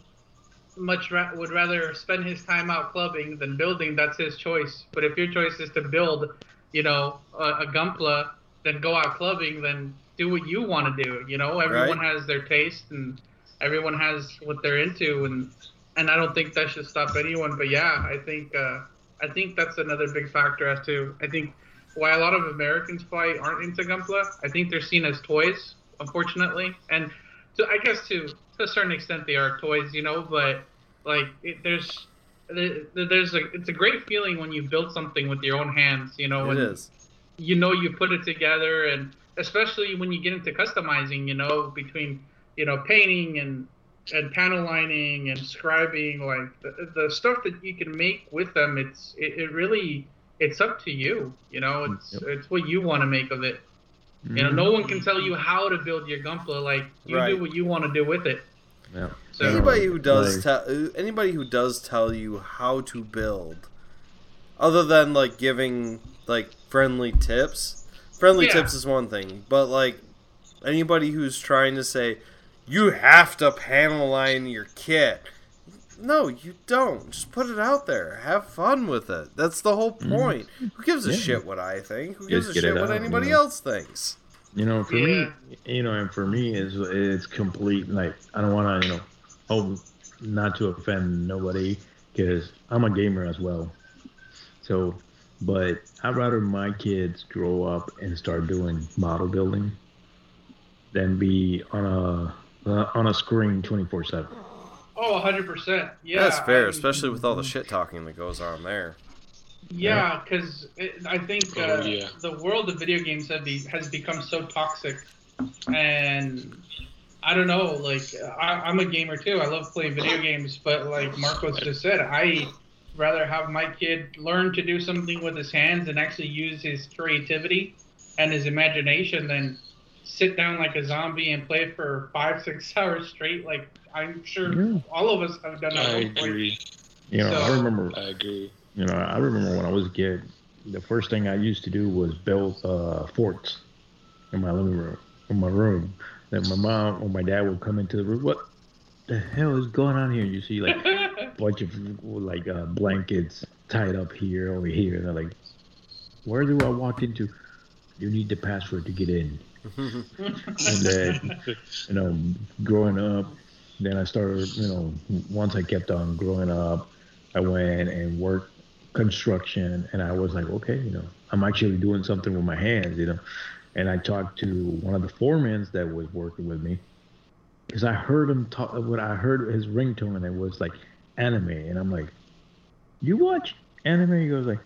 much ra- would rather spend his time out clubbing than building, that's his choice. But if your choice is to build, you know, a, a Gunpla, then go out clubbing, then do what you want to do. You know, everyone Right. has their taste and everyone has what they're into, and and I don't think that should stop anyone. But yeah, I think uh, I think that's another big factor as to I think why a lot of Americans probably aren't into gunpla. I think they're seen as toys, unfortunately, and to, I guess to to a certain extent they are toys, you know. But like it, there's there- there's a it's a great feeling when you build something with your own hands, you know. It is. you know you put it together and especially when you get into customizing you know between you know painting and and panel lining and scribing like the, the stuff that you can make with them it's it, it really it's up to you you know it's Yep. it's what you want to make of it you know no mm-hmm. one can tell you how to build your gunpla like you Right. do what you want to do with it Yeah. so Anybody who does Like- tell anybody who does tell you how to build, other than like giving like friendly tips, friendly Yeah. tips is one thing, but like anybody who's trying to say you have to panel line your kit. No, you don't. Just put it out there. Have fun with it. That's the whole point. Who gives a Yeah. shit what I think? Who gives Just a shit it what out, anybody you know. else thinks? You know, for Yeah. me, you know, and for me, is it's complete. Like I don't want to, you know, hope not to offend nobody because I'm a gamer as well. So, but I'd rather my kids grow up and start doing model building than be on a uh, on a screen 24 seven. Oh 100% yeah That's fair, I- especially with all the shit talking that goes on there. Yeah, because I think uh, Oh, yeah. the world of video games have be, has become so toxic, and I don't know. Like I, I'm a gamer too. I love playing video games, but like Marcos just said, I rather have my kid learn to do something with his hands and actually use his creativity and his imagination than sit down like a zombie and play for five six [LAUGHS] hours straight. Like I'm sure Yeah. all of us have done that. I at point. agree. You know, I remember I agree. You know, I remember when I was a kid, the first thing I used to do was build uh, forts in my living room, in my room. Then my mom or my dad would come into the room. What the hell is going on here? You see, like a [LAUGHS] bunch of like uh, blankets tied up here, over here. And they're like, "Where do I walk into?" You need the password to get in. And then, you know, growing up, then I started, you know, once I kept on growing up, I went and worked construction and I was like, okay, you know, I'm actually doing something with my hands, you know. And I talked to one of the foremans that was working with me because I heard him talk, what I heard his ringtone and it was like anime. And I'm like, you watch anime? He goes like,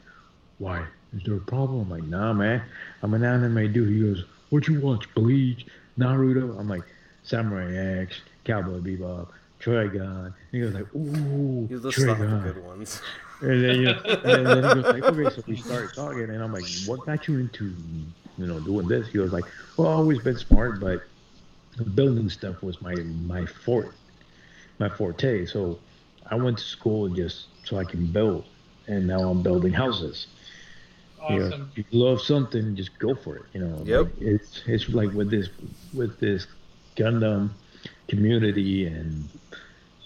why? Is there a problem? I'm like, nah, man. I'm an anime dude. He goes, what you watch? Bleach, Naruto? I'm like, Samurai X, Cowboy Bebop, Trigun. He goes like, ooh, You list off the Trigun. good ones. And then, you know, and then he goes like, [LAUGHS] okay, so we started talking, and I'm like, what got you into, you know, doing this? He goes like, well, I've always been smart, but building stuff was my my fort, my forte. So I went to school just so I can build, and now I'm building houses. You know, if you love something, just go for it. You know, Yep. Like, it's it's like with this with this Gundam community and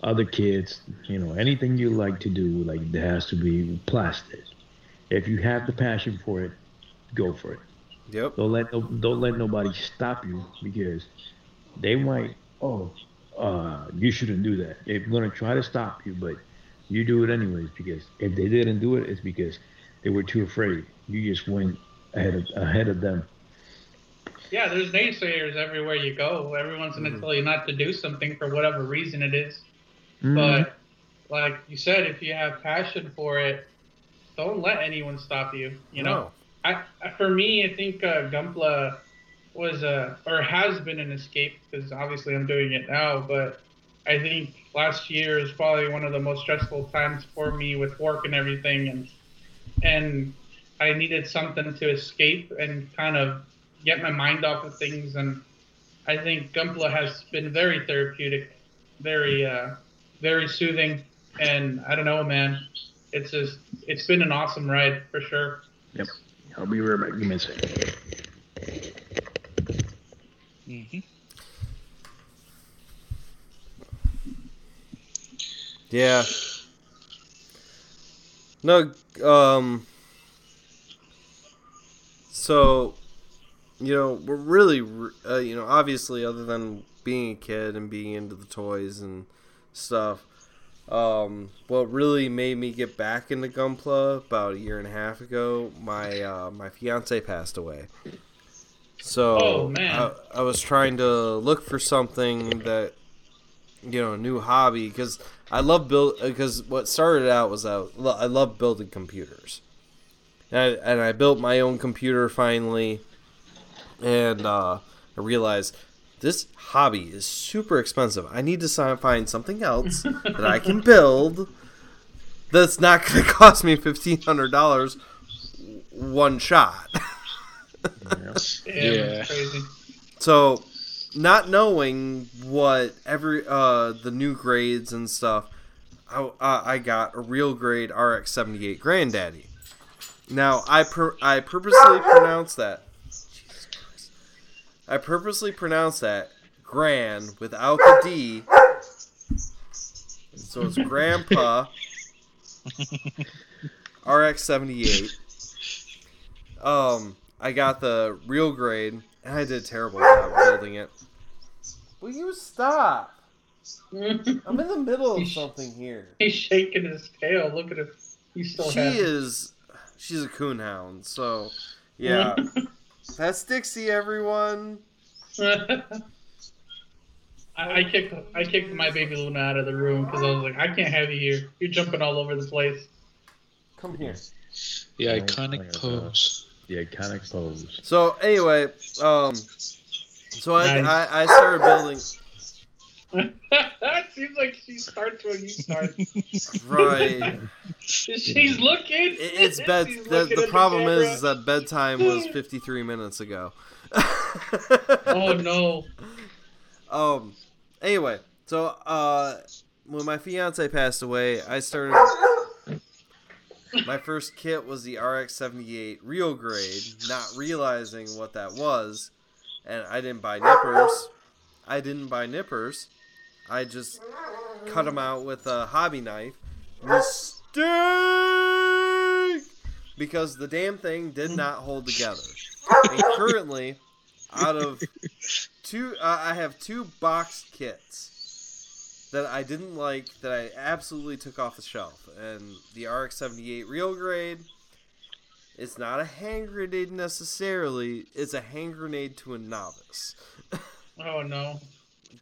other kids. You know, anything you like to do, like there has to be plastic. If you have the passion for it, go for it. Yep. Don't let no, don't let nobody stop you because they might. Oh, uh, you shouldn't do that. They're gonna try to stop you, but you do it anyways because if they didn't do it, it's because they were too afraid. You just went ahead of ahead of them. Yeah, there's naysayers everywhere you go. Everyone's going to tell you not to do something for whatever reason it is. Mm-hmm. But like you said, if you have passion for it, don't let anyone stop you. You know, I I- for me, I think uh, Gunpla was a or has been an escape because obviously I'm doing it now. But I think last year is probably one of the most stressful times for me with work and everything, and and I needed something to escape and kind of get my mind off of things. And I think Gunpla has been very therapeutic, very uh, very soothing, and I don't know, man. It's just it's been an awesome ride for sure. Yep. I'll be right back. Give me a second. hmm Yeah. No, um so you know, we're really uh, you know, obviously other than being a kid and being into the toys and stuff, um what really made me get back into Gunpla about a year and a half ago, my uh my fiance passed away. So Oh. I, I was trying to look for something that you know, a new hobby because I love build because what started out was I, I love building computers, and I, and I built my own computer finally, and uh, I realized this hobby is super expensive. I need to find something else [LAUGHS] that I can build that's not going [LAUGHS] to cost me fifteen hundred dollars one shot. Yeah. [LAUGHS] Yeah, Yeah. that's crazy. So, not knowing what every uh the new grades and stuff, I uh, I got a real grade RX seventy eight Granddaddy. Now I per- I purposely pronounced that. I purposely pronounced that Gran without the D. So it's Grandpa RX seventy eight. Um, I got the real grade, and I did a terrible job building it. Will you stop? [LAUGHS] I'm in the middle of something here. He's shaking his tail. Look at him. He's still She happy. is, she's a coonhound. So, yeah, [LAUGHS] that's Dixie, everyone. [LAUGHS] I, I kicked I kicked my baby Luna out of the room because I was like, I can't have you here. You're jumping all over the place. Come here. The Right, iconic like pose. The iconic pose. So anyway, um, so I, Nice. I I started building. It [LAUGHS] seems like she starts when you start. Right. [LAUGHS] She's looking. It, it's bed. She's The, the problem is, is that bedtime was [LAUGHS] 53 minutes ago. Oh no. Um. Anyway, so uh, when my fiance passed away, I started. My first kit was the RX-78 real grade, not realizing what that was, and I didn't buy nippers. I didn't buy nippers. I just cut them out with a hobby knife. Mistake! Because the damn thing did not hold together. And currently, out of two, uh, I have two box kits that I didn't like that I absolutely took off the shelf, and the RX-78 real grade. It's not a hand grenade necessarily. It's a hand grenade to a novice. [LAUGHS] Oh no.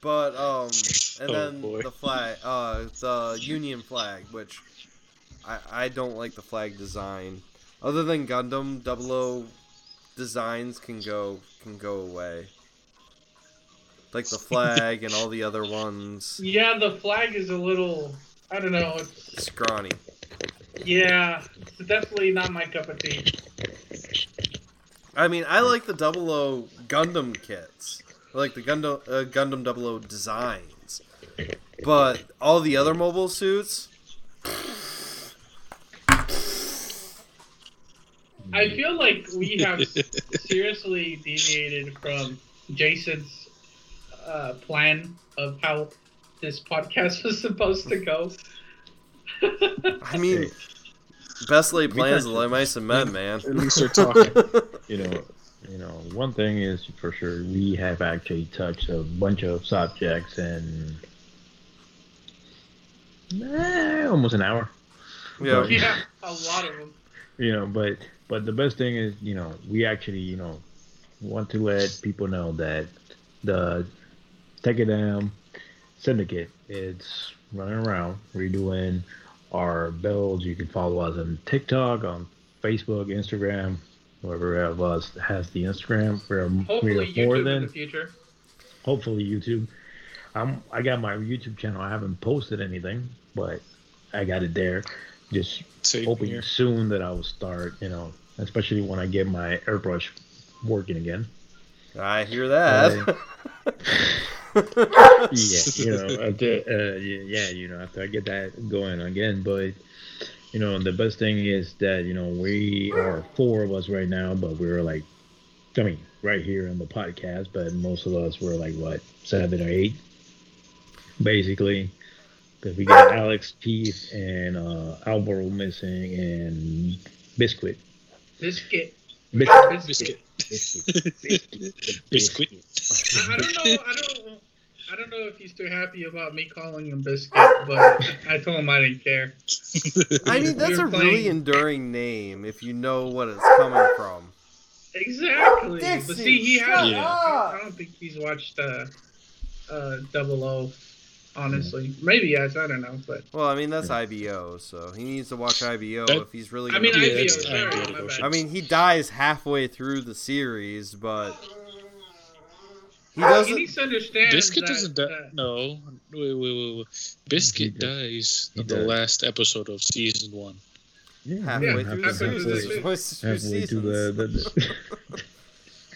But um, and Oh, then boy. the flag, uh, the Union flag, which I I don't like the flag design. Other than Gundam, 00 designs can go can go away. Like the flag and all the other ones, [LAUGHS] Yeah, the flag is a little. I don't know. It's, scrawny. yeah, it's definitely not my cup of tea. I mean, I like the 00 Gundam kits, I like the Gundam uh, Gundam 00 designs, but all the other mobile suits. I feel like we have seriously deviated from Jason's uh, plan of how this podcast [LAUGHS] was supposed to go. [LAUGHS] I mean, best laid plans touched of it. mice and men, man. At least they're talking. You know, you know, one thing is for sure we have actually touched a bunch of subjects in eh, almost an hour. yeah. yeah, [LAUGHS] a lot of them. You know, but but the best thing is, you know, we actually, you know, want to let people know that the Take It Down Syndicate it's running around. We're doing our builds. You can follow us on TikTok, on Facebook, Instagram, whoever of us has the Instagram. We're, Hopefully, we're more YouTube in the future. hopefully YouTube. I'm I got my YouTube channel. I haven't posted anything, but I got it there. Just Same hoping here. soon that I will start. You know, especially when I get my airbrush working again. I hear that. [LAUGHS] Yeah, you know, after, uh, yeah, you know, after I get that going again. But you know, the best thing is that you know we are four of us right now, but we're like, I mean, right here on the podcast, but most of us were like what seven or eight, basically. Because we got Alex, Keith, and uh, Alvaro missing, and Biscuit. Biscuit. Biscuit. Biscuit. Biscuit. Biscuit. Biscuit. I, I don't know. I don't. I don't know if he's too happy about me calling him Biscuit, but I told him I didn't care. [LAUGHS] I mean, that's were a really enduring name if you know what it's coming from. Exactly. Dixie, but see, he has. Yeah. I, I don't think he's watched uh, uh, Double O. Honestly, maybe yes. I don't know, but Well, I mean, that's IBO, so he needs to watch IBO That- if he's really I gonna mean, be- Yeah, IBO. that's Sorry, my bad. I mean, he dies halfway through the series, but he doesn't. he needs to understand. Biscuit that, doesn't die. that- No, wait, wait, wait, wait. Biscuit He dies He in the last episode of season one. Yeah, halfway Yeah, through halfway series. through the halfway seasons. [LAUGHS]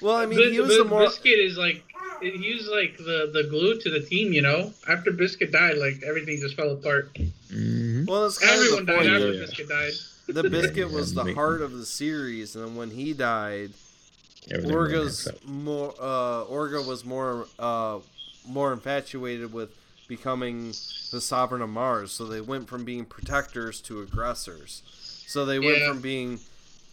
Well, I mean, Bis- he was Bis- the more. Biscuit is like he was like the the glue to the team. You know, after Biscuit died, like everything just fell apart. Mhm. Well, that's kind Everyone of the died point. after yeah. Biscuit died. The [LAUGHS] biscuit was the heart of the series, and then when he died, Everything went Orga's messed more. Uh, Orga was more. Uh, more infatuated with becoming the sovereign of Mars, so they went from being protectors to aggressors. So they went Yeah. from being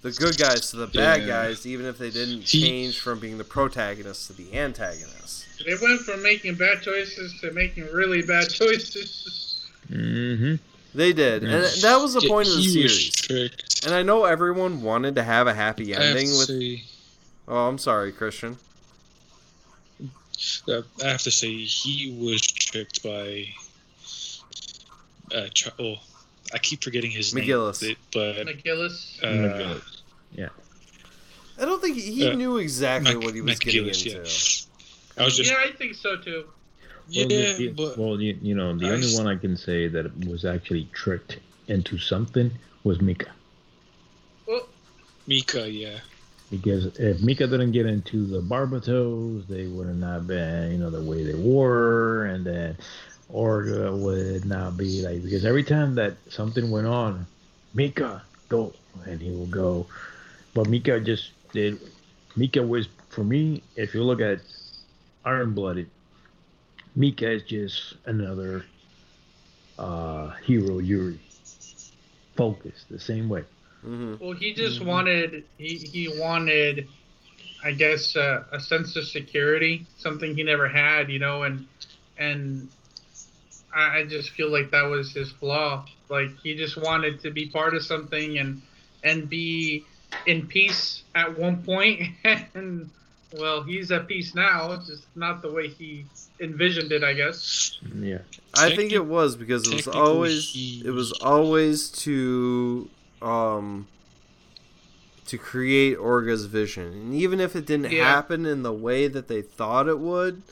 the good guys to the bad Yeah. guys, even if they didn't He- change from being the protagonists to the antagonists. They went from making bad choices to making really bad choices. Mhm. They did, and that was the point of the series. tricked. And I know everyone wanted to have a happy ending to with. say, Oh, I'm sorry, Christian. uh, I have to say he was tricked by. Uh, Char- oh, I keep forgetting his McGillis. name, but McGillis. uh, McGillis. Yeah. I don't think he Uh, knew exactly Mac- what he was getting into. yeah. I was just yeah, I think so too. yeah, well, the- the- but well, you, you know, the I only s- one I can say that was actually tricked into something was Mika. Well, Mika, yeah, Because if Mika didn't get into the Barbatos, they would have not been, you know, the way they were, and then Orga would not be like because every time that something went on, Mika go, and he will go, but Mika just did. Mika was for me. If you look at Iron Blooded, Mika is just another uh, Heero Yuy. Focused the same way. Hmm well, he just Mhm. wanted he he wanted, I guess, uh, a sense of security, something he never had, you know, and and I, I just feel like that was his flaw. Like he just wanted to be part of something and and be in peace at one point, [LAUGHS] and well, he's at peace now. It's just not the way he envisioned it, I guess. Yeah. I think it was because it was always he- it was always to um to create Orga's vision, and even if it didn't Yeah. happen in the way that they thought it would,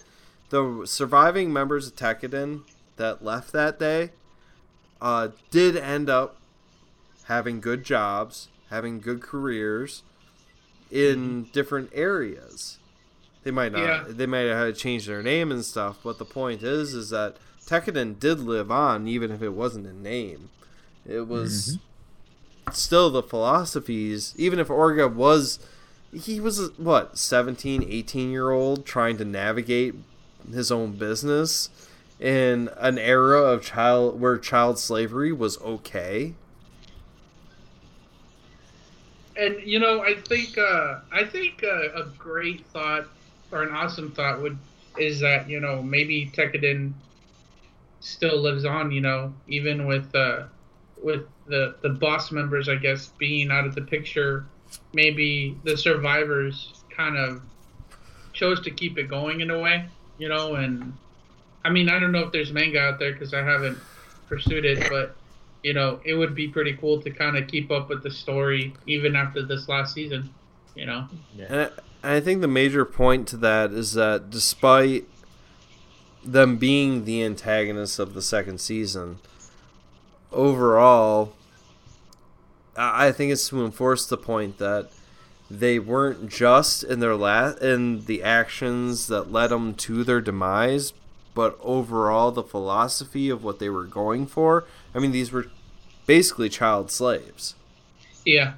the surviving members of Tekkadan that left that day uh, did end up having good jobs, having good careers in different areas. They might not. Yeah. They might have had to change their name and stuff, but the point is, is that Tekkadan did live on, even if it wasn't a name. It was still the philosophies. Even if Orga was, he was what 17, 18 year old trying to navigate his own business in an era of child where child slavery was okay. And you know, I think uh, I think uh, a great thought or an awesome thought would is that you know maybe Tekkadan still lives on. You know, even with uh, with the the boss members, I guess, being out of the picture, maybe the survivors kind of chose to keep it going in a way. You know, and I mean, I don't know if there's manga out there because I haven't pursued it, but you know, it would be pretty cool to kind of keep up with the story even after this last season. You know, And I, and I think the major point to that is that despite them being the antagonists of the second season, overall, I I think it's to enforce the point that they weren't just in their la- in the actions that led them to their demise, but overall the philosophy of what they were going for. I mean, these were basically child slaves yeah,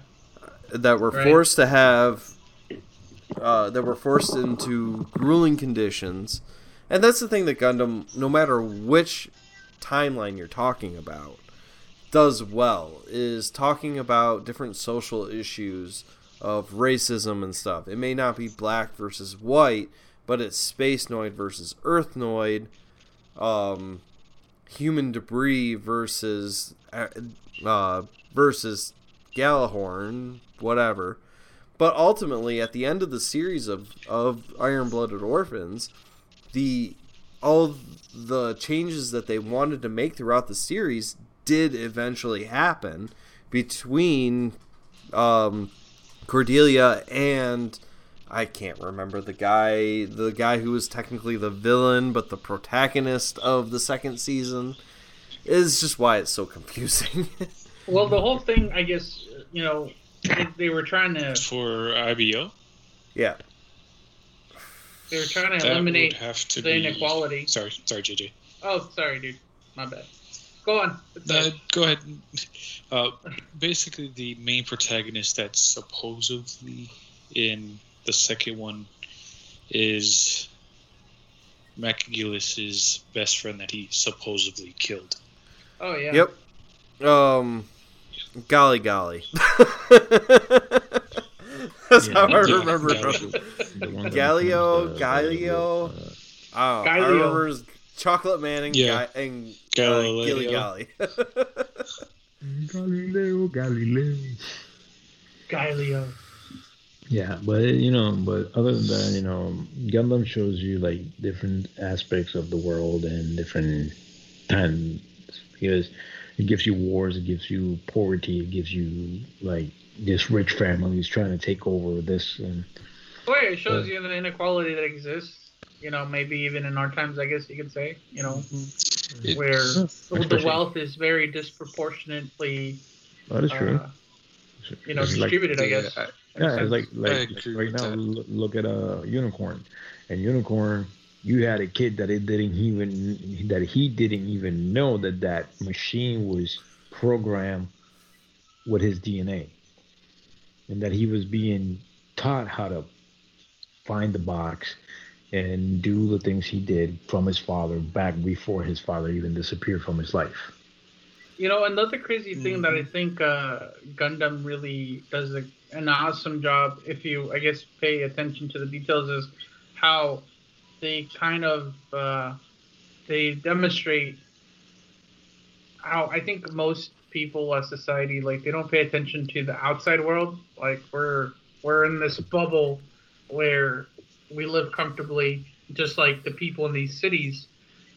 that were Right. forced to have uh, that were forced into grueling conditions, and that's the thing that Gundam, no matter which timeline you're talking about, does well is talking about different social issues of racism and stuff. It may not be black versus white, but it's space noid versus earth noid, um, human debris versus uh, uh, versus Gjallarhorn, whatever. But ultimately, at the end of the series of of Iron Blooded Orphans, the all the changes that they wanted to make throughout the series did eventually happen between um, Cordelia and I can't remember the guy the guy who was technically the villain but the protagonist of the second season is just why it's so [LAUGHS] confusing. Well, the whole thing, I guess, you know, they, they were trying to For IBO, yeah. they were trying to that eliminate have to the be inequality. Sorry, sorry, JJ. Oh, sorry, dude. My bad. Go on. Uh, go ahead. Uh, basically, the main protagonist that's supposedly in the second one is McGillis's best friend that he supposedly killed. oh yeah. Yep. Um golly golly. [LAUGHS] That's Yeah. how I Yeah, remember it. golly. The one Galileo, uh, Galileo. uh, Oh, I Galileo. remember Chocolate Man and, Yeah. Guy, and Galileo. Gilly Golly. Galileo, Galileo. Galileo. Yeah, but you know, but other than that, you know, Gundam shows you like different aspects of the world and different times because it gives you wars, it gives you poverty, it gives you like this rich families trying to take over this and Well, it shows Yeah. you the inequality that exists. You know, maybe even in our times, I guess you could say. You know, mm-hmm. It- where the wealth is very disproportionately, that is true. uh, you know, It's like- distributed. I guess. I- Yeah, it's like like agree right now. that. l- Look at a unicorn, and unicorn. You had a kid that it didn't even that he didn't even know that that machine was programmed with his DNA, and that he was being taught how to find the box and do the things he did from his father back before his father even disappeared from his life. You know, another crazy thing that I Mm-hmm. think uh, Gundam really does a, an awesome job, if you, I guess, pay attention to the details, is how they kind of uh, they demonstrate how I think most people as society like they don't pay attention to the outside world. Like we're we're in this bubble where we live comfortably, just like the people in these cities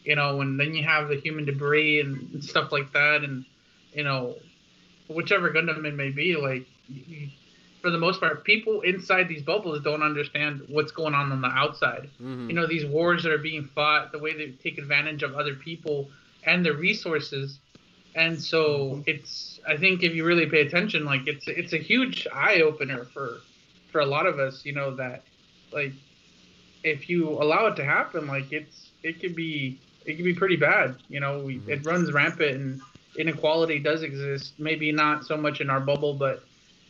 you know, and then you have the human debris and, and stuff like that, and you know, whichever Gundam it may be, like for the most part, people inside these bubbles don't understand what's going on on the outside. Mhm. You know, these wars that are being fought, the way they take advantage of other people and their resources, and so it's. I think if you really pay attention, like it's it's a huge eye opener for for a lot of us. You know that, like, if you allow it to happen, like it's it could be it could be pretty bad. You know, we, it runs rampant and inequality does exist. Maybe not so much in our bubble, but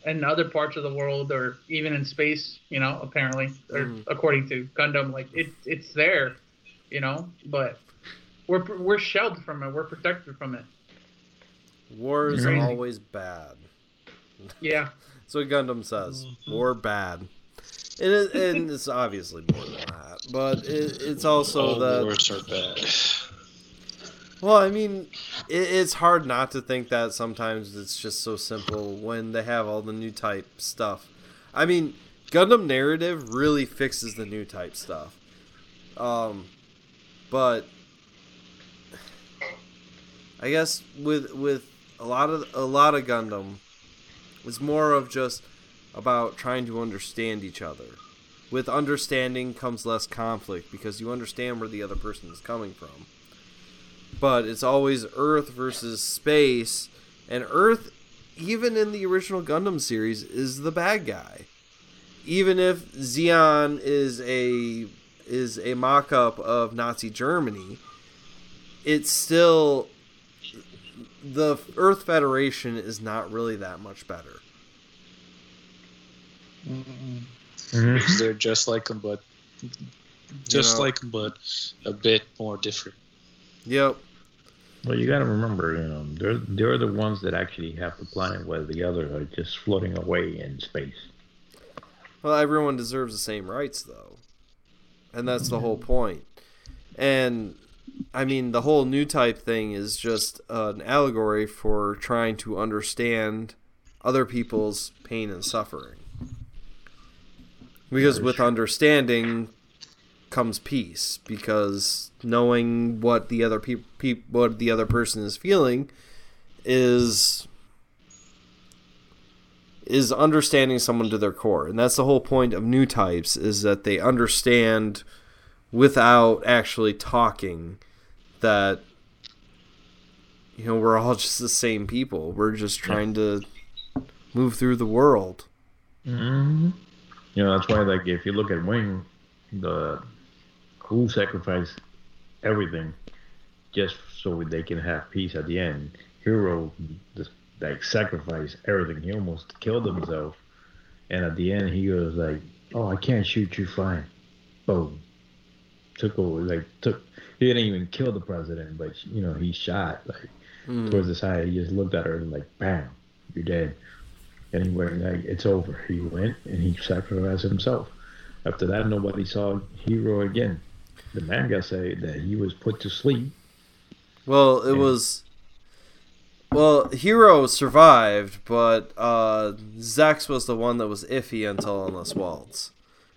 in other parts of the world or even in space. You know, apparently, or Mhm. according to Gundam, like it it's there. You know, but we're we're sheltered from it. We're protected from it. War is Crazy. always bad. [LAUGHS] Yeah. That's what Gundam says. Mhm. War bad. And, it, and it's obviously more than that. But it, it's also all that. wars are bad. Well, I mean, it, it's hard not to think that sometimes it's just so simple when they have all the new type stuff. I mean, Gundam narrative really fixes the new type stuff. Um, but I guess with with a lot of a lot of Gundam, it's more of just about trying to understand each other. With understanding comes less conflict because you understand where the other person is coming from but it's always Earth versus space, and Earth, even in the original Gundam series, is the bad guy. Even if Zeon is a is a mock-up of Nazi Germany, it's still the Earth Federation is not really that much better. Mhm. Because they're just like them, but just know. like them, but a bit more different. Yep. Well, you got to remember, you know, they're they're the ones that actually have the planet, where the others are just floating away in space. Well, everyone deserves the same rights, though, and that's the whole point. And I mean, the whole new type thing is just an allegory for trying to understand other people's pain and suffering. Because with understanding comes peace. Because knowing what the other peop peop what the other person is feeling is is understanding someone to their core. And that's the whole point of new types is that they understand without actually talking that you know we're all [LAUGHS] just the same people. We're just trying to move through the world. Hmm You know, that's why, like, if you look at Wing, the who sacrificed everything just so they can have peace at the end. Heero just like sacrificed everything. He almost killed himself, and at the end, he goes like, "Oh, I can't shoot you, fine." Boom. Took over, like took. He didn't even kill the president, but you know, he shot like Hmm. towards the side. He just looked at her and like, bam, you're dead. And he went like, it's over. He went and he sacrificed himself. After that, nobody saw Heero again. The manga say that he was put to sleep. well it Yeah. was well Heero survived but uh Zechs was the one that was iffy until endless waltz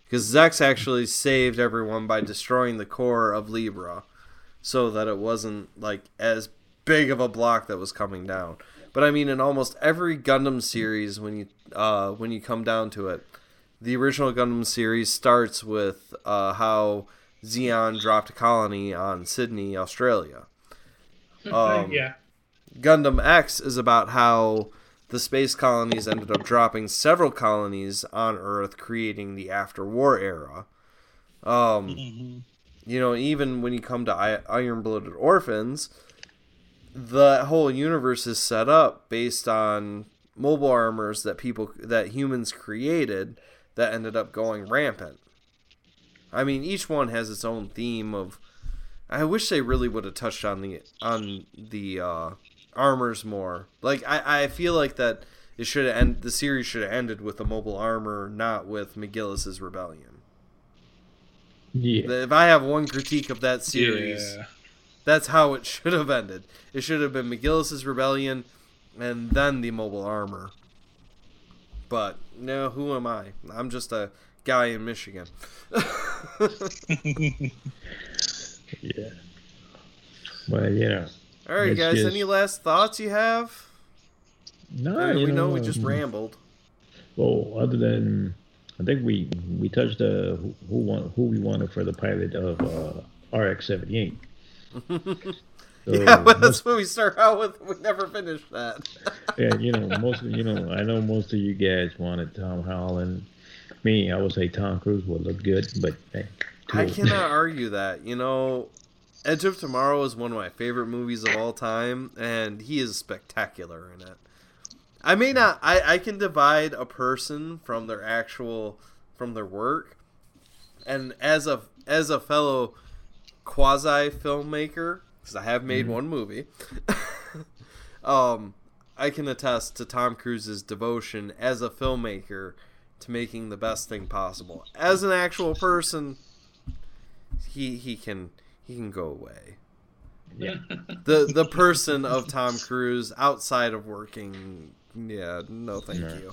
because zex actually saved everyone by destroying the core of libra so that it wasn't like as big of a block that was coming down. But I mean, in almost every Gundam series, when you uh, when you come down to it, the original Gundam series starts with uh, how Zeon dropped a colony on Sydney, Australia. [LAUGHS] Um, yeah. Gundam X is about how the space colonies ended up dropping several colonies on Earth, creating the after war era. Um, Mm-hmm. you know, even when you come to I- Iron Blooded Orphans, the whole universe is set up based on mobile armors that people that humans created that ended up going rampant. I mean, each one has its own theme of. I wish they really would have touched on the on the uh, armors more. Like I, I feel like that it should have end the series should have ended with a mobile armor, not with McGillis's rebellion. Yeah. If I have one critique of that series, Yeah. That's how it [LAUGHS] should have ended. It should have been McGillis's rebellion, and then the mobile armor. But no, who am I? I'm just a guy in Michigan. [LAUGHS] Yeah. But you know, All right, guys. just- Any last thoughts you have? no, you we know we um, just rambled. Well, other than I think we we touched uh, who who, want, who we wanted for the pilot of uh, RX seventy eight. [LAUGHS] yeah, but that's what we start out with. We never finished that. [LAUGHS] yeah, you know, most of, you know, I know most of you guys wanted Tom Holland. Me, I would say Tom Cruise would look good, but hey, I cannot argue that. You know, Edge of Tomorrow is one of my favorite movies of all time, and he is spectacular in it. I may not. I I can divide a person from their actual from their work, and as a as a fellow quasi filmmaker, because I have made one movie, [LAUGHS] um, I can attest to Tom Cruise's devotion as a filmmaker to making the best thing possible. As an actual person, he he can he can go away. Yeah. [LAUGHS] The the person of Tom Cruise outside of working, yeah, no, thank Right. you.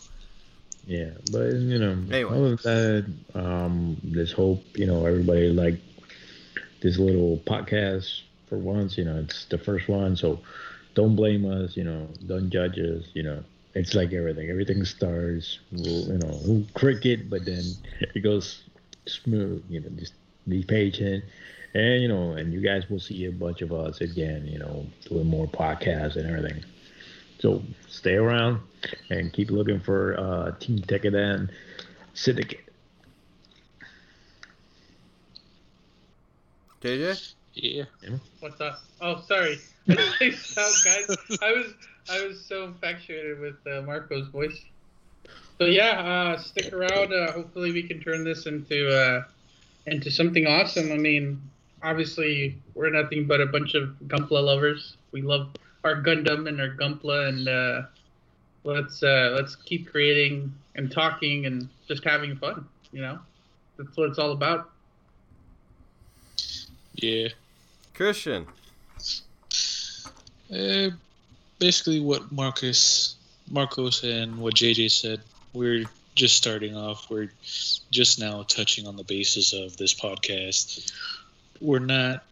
Yeah, but you know, Anyway. other than that, um, let's hope you know everybody like this little podcast for once. You know, it's the first one, so don't blame us. You know, don't judge us. You know, it's like everything. Everything starts, you know, cricket, but then it goes smooth. You know, just be patient. And you know, and you guys will see a bunch of us again. You know, doing more podcasts and everything. So stay around and keep looking for uh, Team Tekkadan Syndicate. JJ, Yeah. What's up? Oh, sorry. [LAUGHS] I out, guys. I was I was so infatuated with uh, Marco's voice. So yeah, uh, stick around. Uh, hopefully, we can turn this into uh, into something awesome. I mean, obviously, we're nothing but a bunch of Gunpla lovers. We love our Gundam and our Gunpla, and uh, let's uh, let's keep creating and talking and just having fun. You know, that's what it's all about. Yeah. Christian. Uh, basically, what Marcus, Marcos, and what JJ said. We're just starting off. We're just now touching on the basis of this podcast. We're not.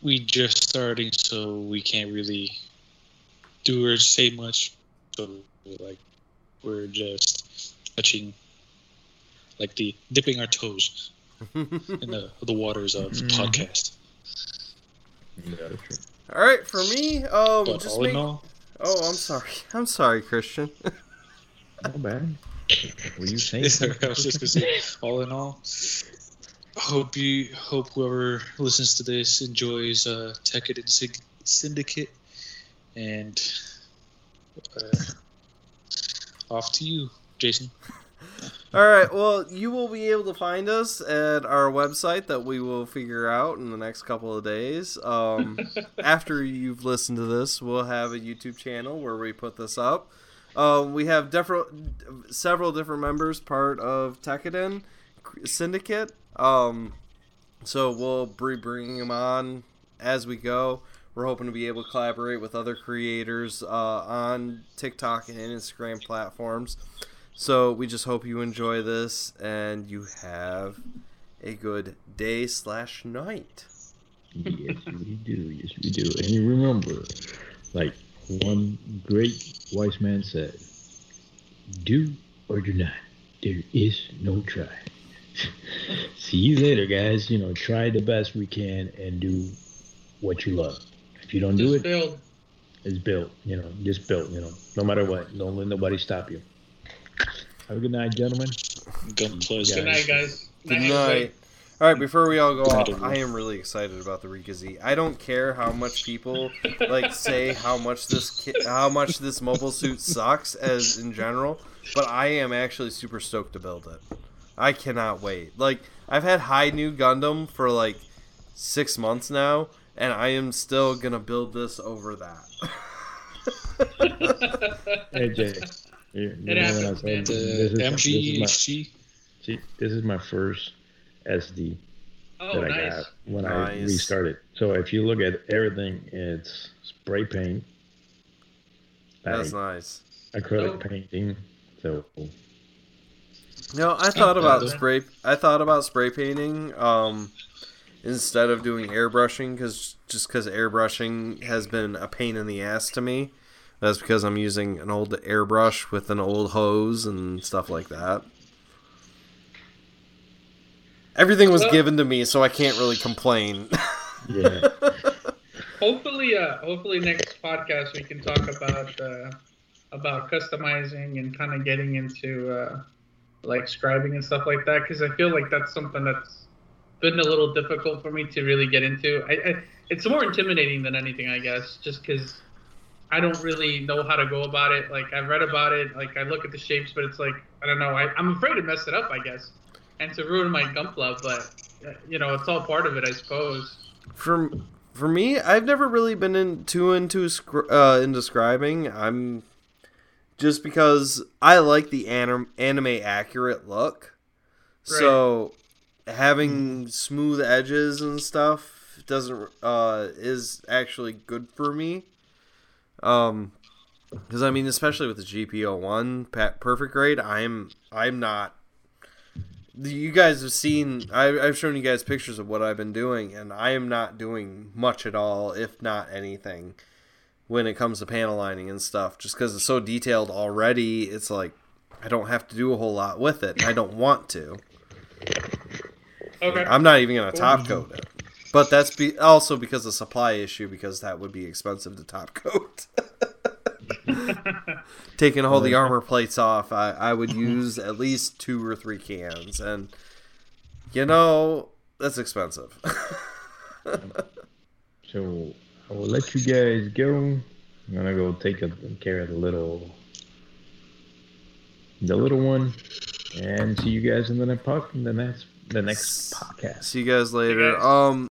We just starting, so we can't really do or say much. So like, we're just touching, like the dipping our toes in the the waters of Mhm. podcast. Yeah, true. All right, for me, um, But just all make. in all, Oh, I'm sorry. [LAUGHS] I'm sorry, Christian. Not bad. Were you saying? [LAUGHS] I was just gonna say, all in all, hope you hope whoever listens to this enjoys uh, Tekkadan Sig- Syndicate, and uh, off to you, Jason. All right. Well, you will be able to find us at our website that we will figure out in the next couple of days. Um, [LAUGHS] after you've listened to this, we'll have a YouTube channel where we put this up. Um, we have different, several different members part of Tekkadan Syndicate. Um, so we'll be bringing them on as we go. We're hoping to be able to collaborate with other creators uh, on TikTok and Instagram platforms. So we just hope you enjoy this and you have a good day slash night. yes, we do. Yes, we do. And you remember, like one great wise man said, do or do not. There is no try. [LAUGHS] See you later, guys. You know, try the best we can and do what you love. If you don't do it, build. it's built. You know, just built. You know, no matter what. Don't let nobody stop you. Have a good night, gentlemen. Gunpla. Yeah. Good night, guys. Good everybody. night. All right, before we all go off. I am really excited about the Re-GZ. I don't care how much people like [LAUGHS] say how much this ki- how much this mobile suit sucks as in general, but I am actually super stoked to build it. I cannot wait. Like I've had Hi-Nu Gundam for like six months now, and I am still gonna build this over that. [LAUGHS] Hey, Jay. You, you It know what I happens, man. This The is my- this is my- MGHG. See, this is my first SD Oh, that I nice. got when I restarted. So if you look at everything, it's spray paint, That's nice. acrylic Oh. painting. So No, I thought about spray. I thought about spray painting um, instead of doing airbrushing because just because airbrushing has been a pain in the ass to me. That's because I'm using an old airbrush with an old hose and stuff like that. Everything was Well- given to me, so I can't really complain. [LAUGHS] yeah, Hopefully, uh, hopefully next podcast we can talk about uh, about customizing and kind of getting into uh, like scribing and stuff like that because I feel like that's something that's been a little difficult for me to really get into. I, I it's more intimidating than anything, I guess, just because I don't really know how to go about it. Like I've read about it, like I look at the shapes, but it's like I don't know. I, I'm afraid to mess it up, I guess, and to ruin my Gunpla. But you know, it's all part of it, I suppose. for for me, I've never really been in, too into uh, into scribing. I'm just because I like the anim- anime accurate look. So having smooth edges and stuff doesn't uh, is actually good for me. Um, because I mean, especially with the GPO one perfect grade, I'm I'm not you guys have seen I, i've shown you guys pictures of what i've been doing and i am not doing much at all if not anything when it comes to panel lining and stuff just because it's so detailed already it's like i don't have to do a whole lot with it i don't want to Okay. i'm not even to top coat it but that's be- also because of supply issue because that would be expensive to top coat [LAUGHS] taking all the armor plates off, I, I would use at least two or three cans, and you know that's expensive. [LAUGHS] so I will let you guys go. I'm gonna go take a, care of the little the little one, and see you guys in the next po- the next the next podcast. See you guys later. guys. Um,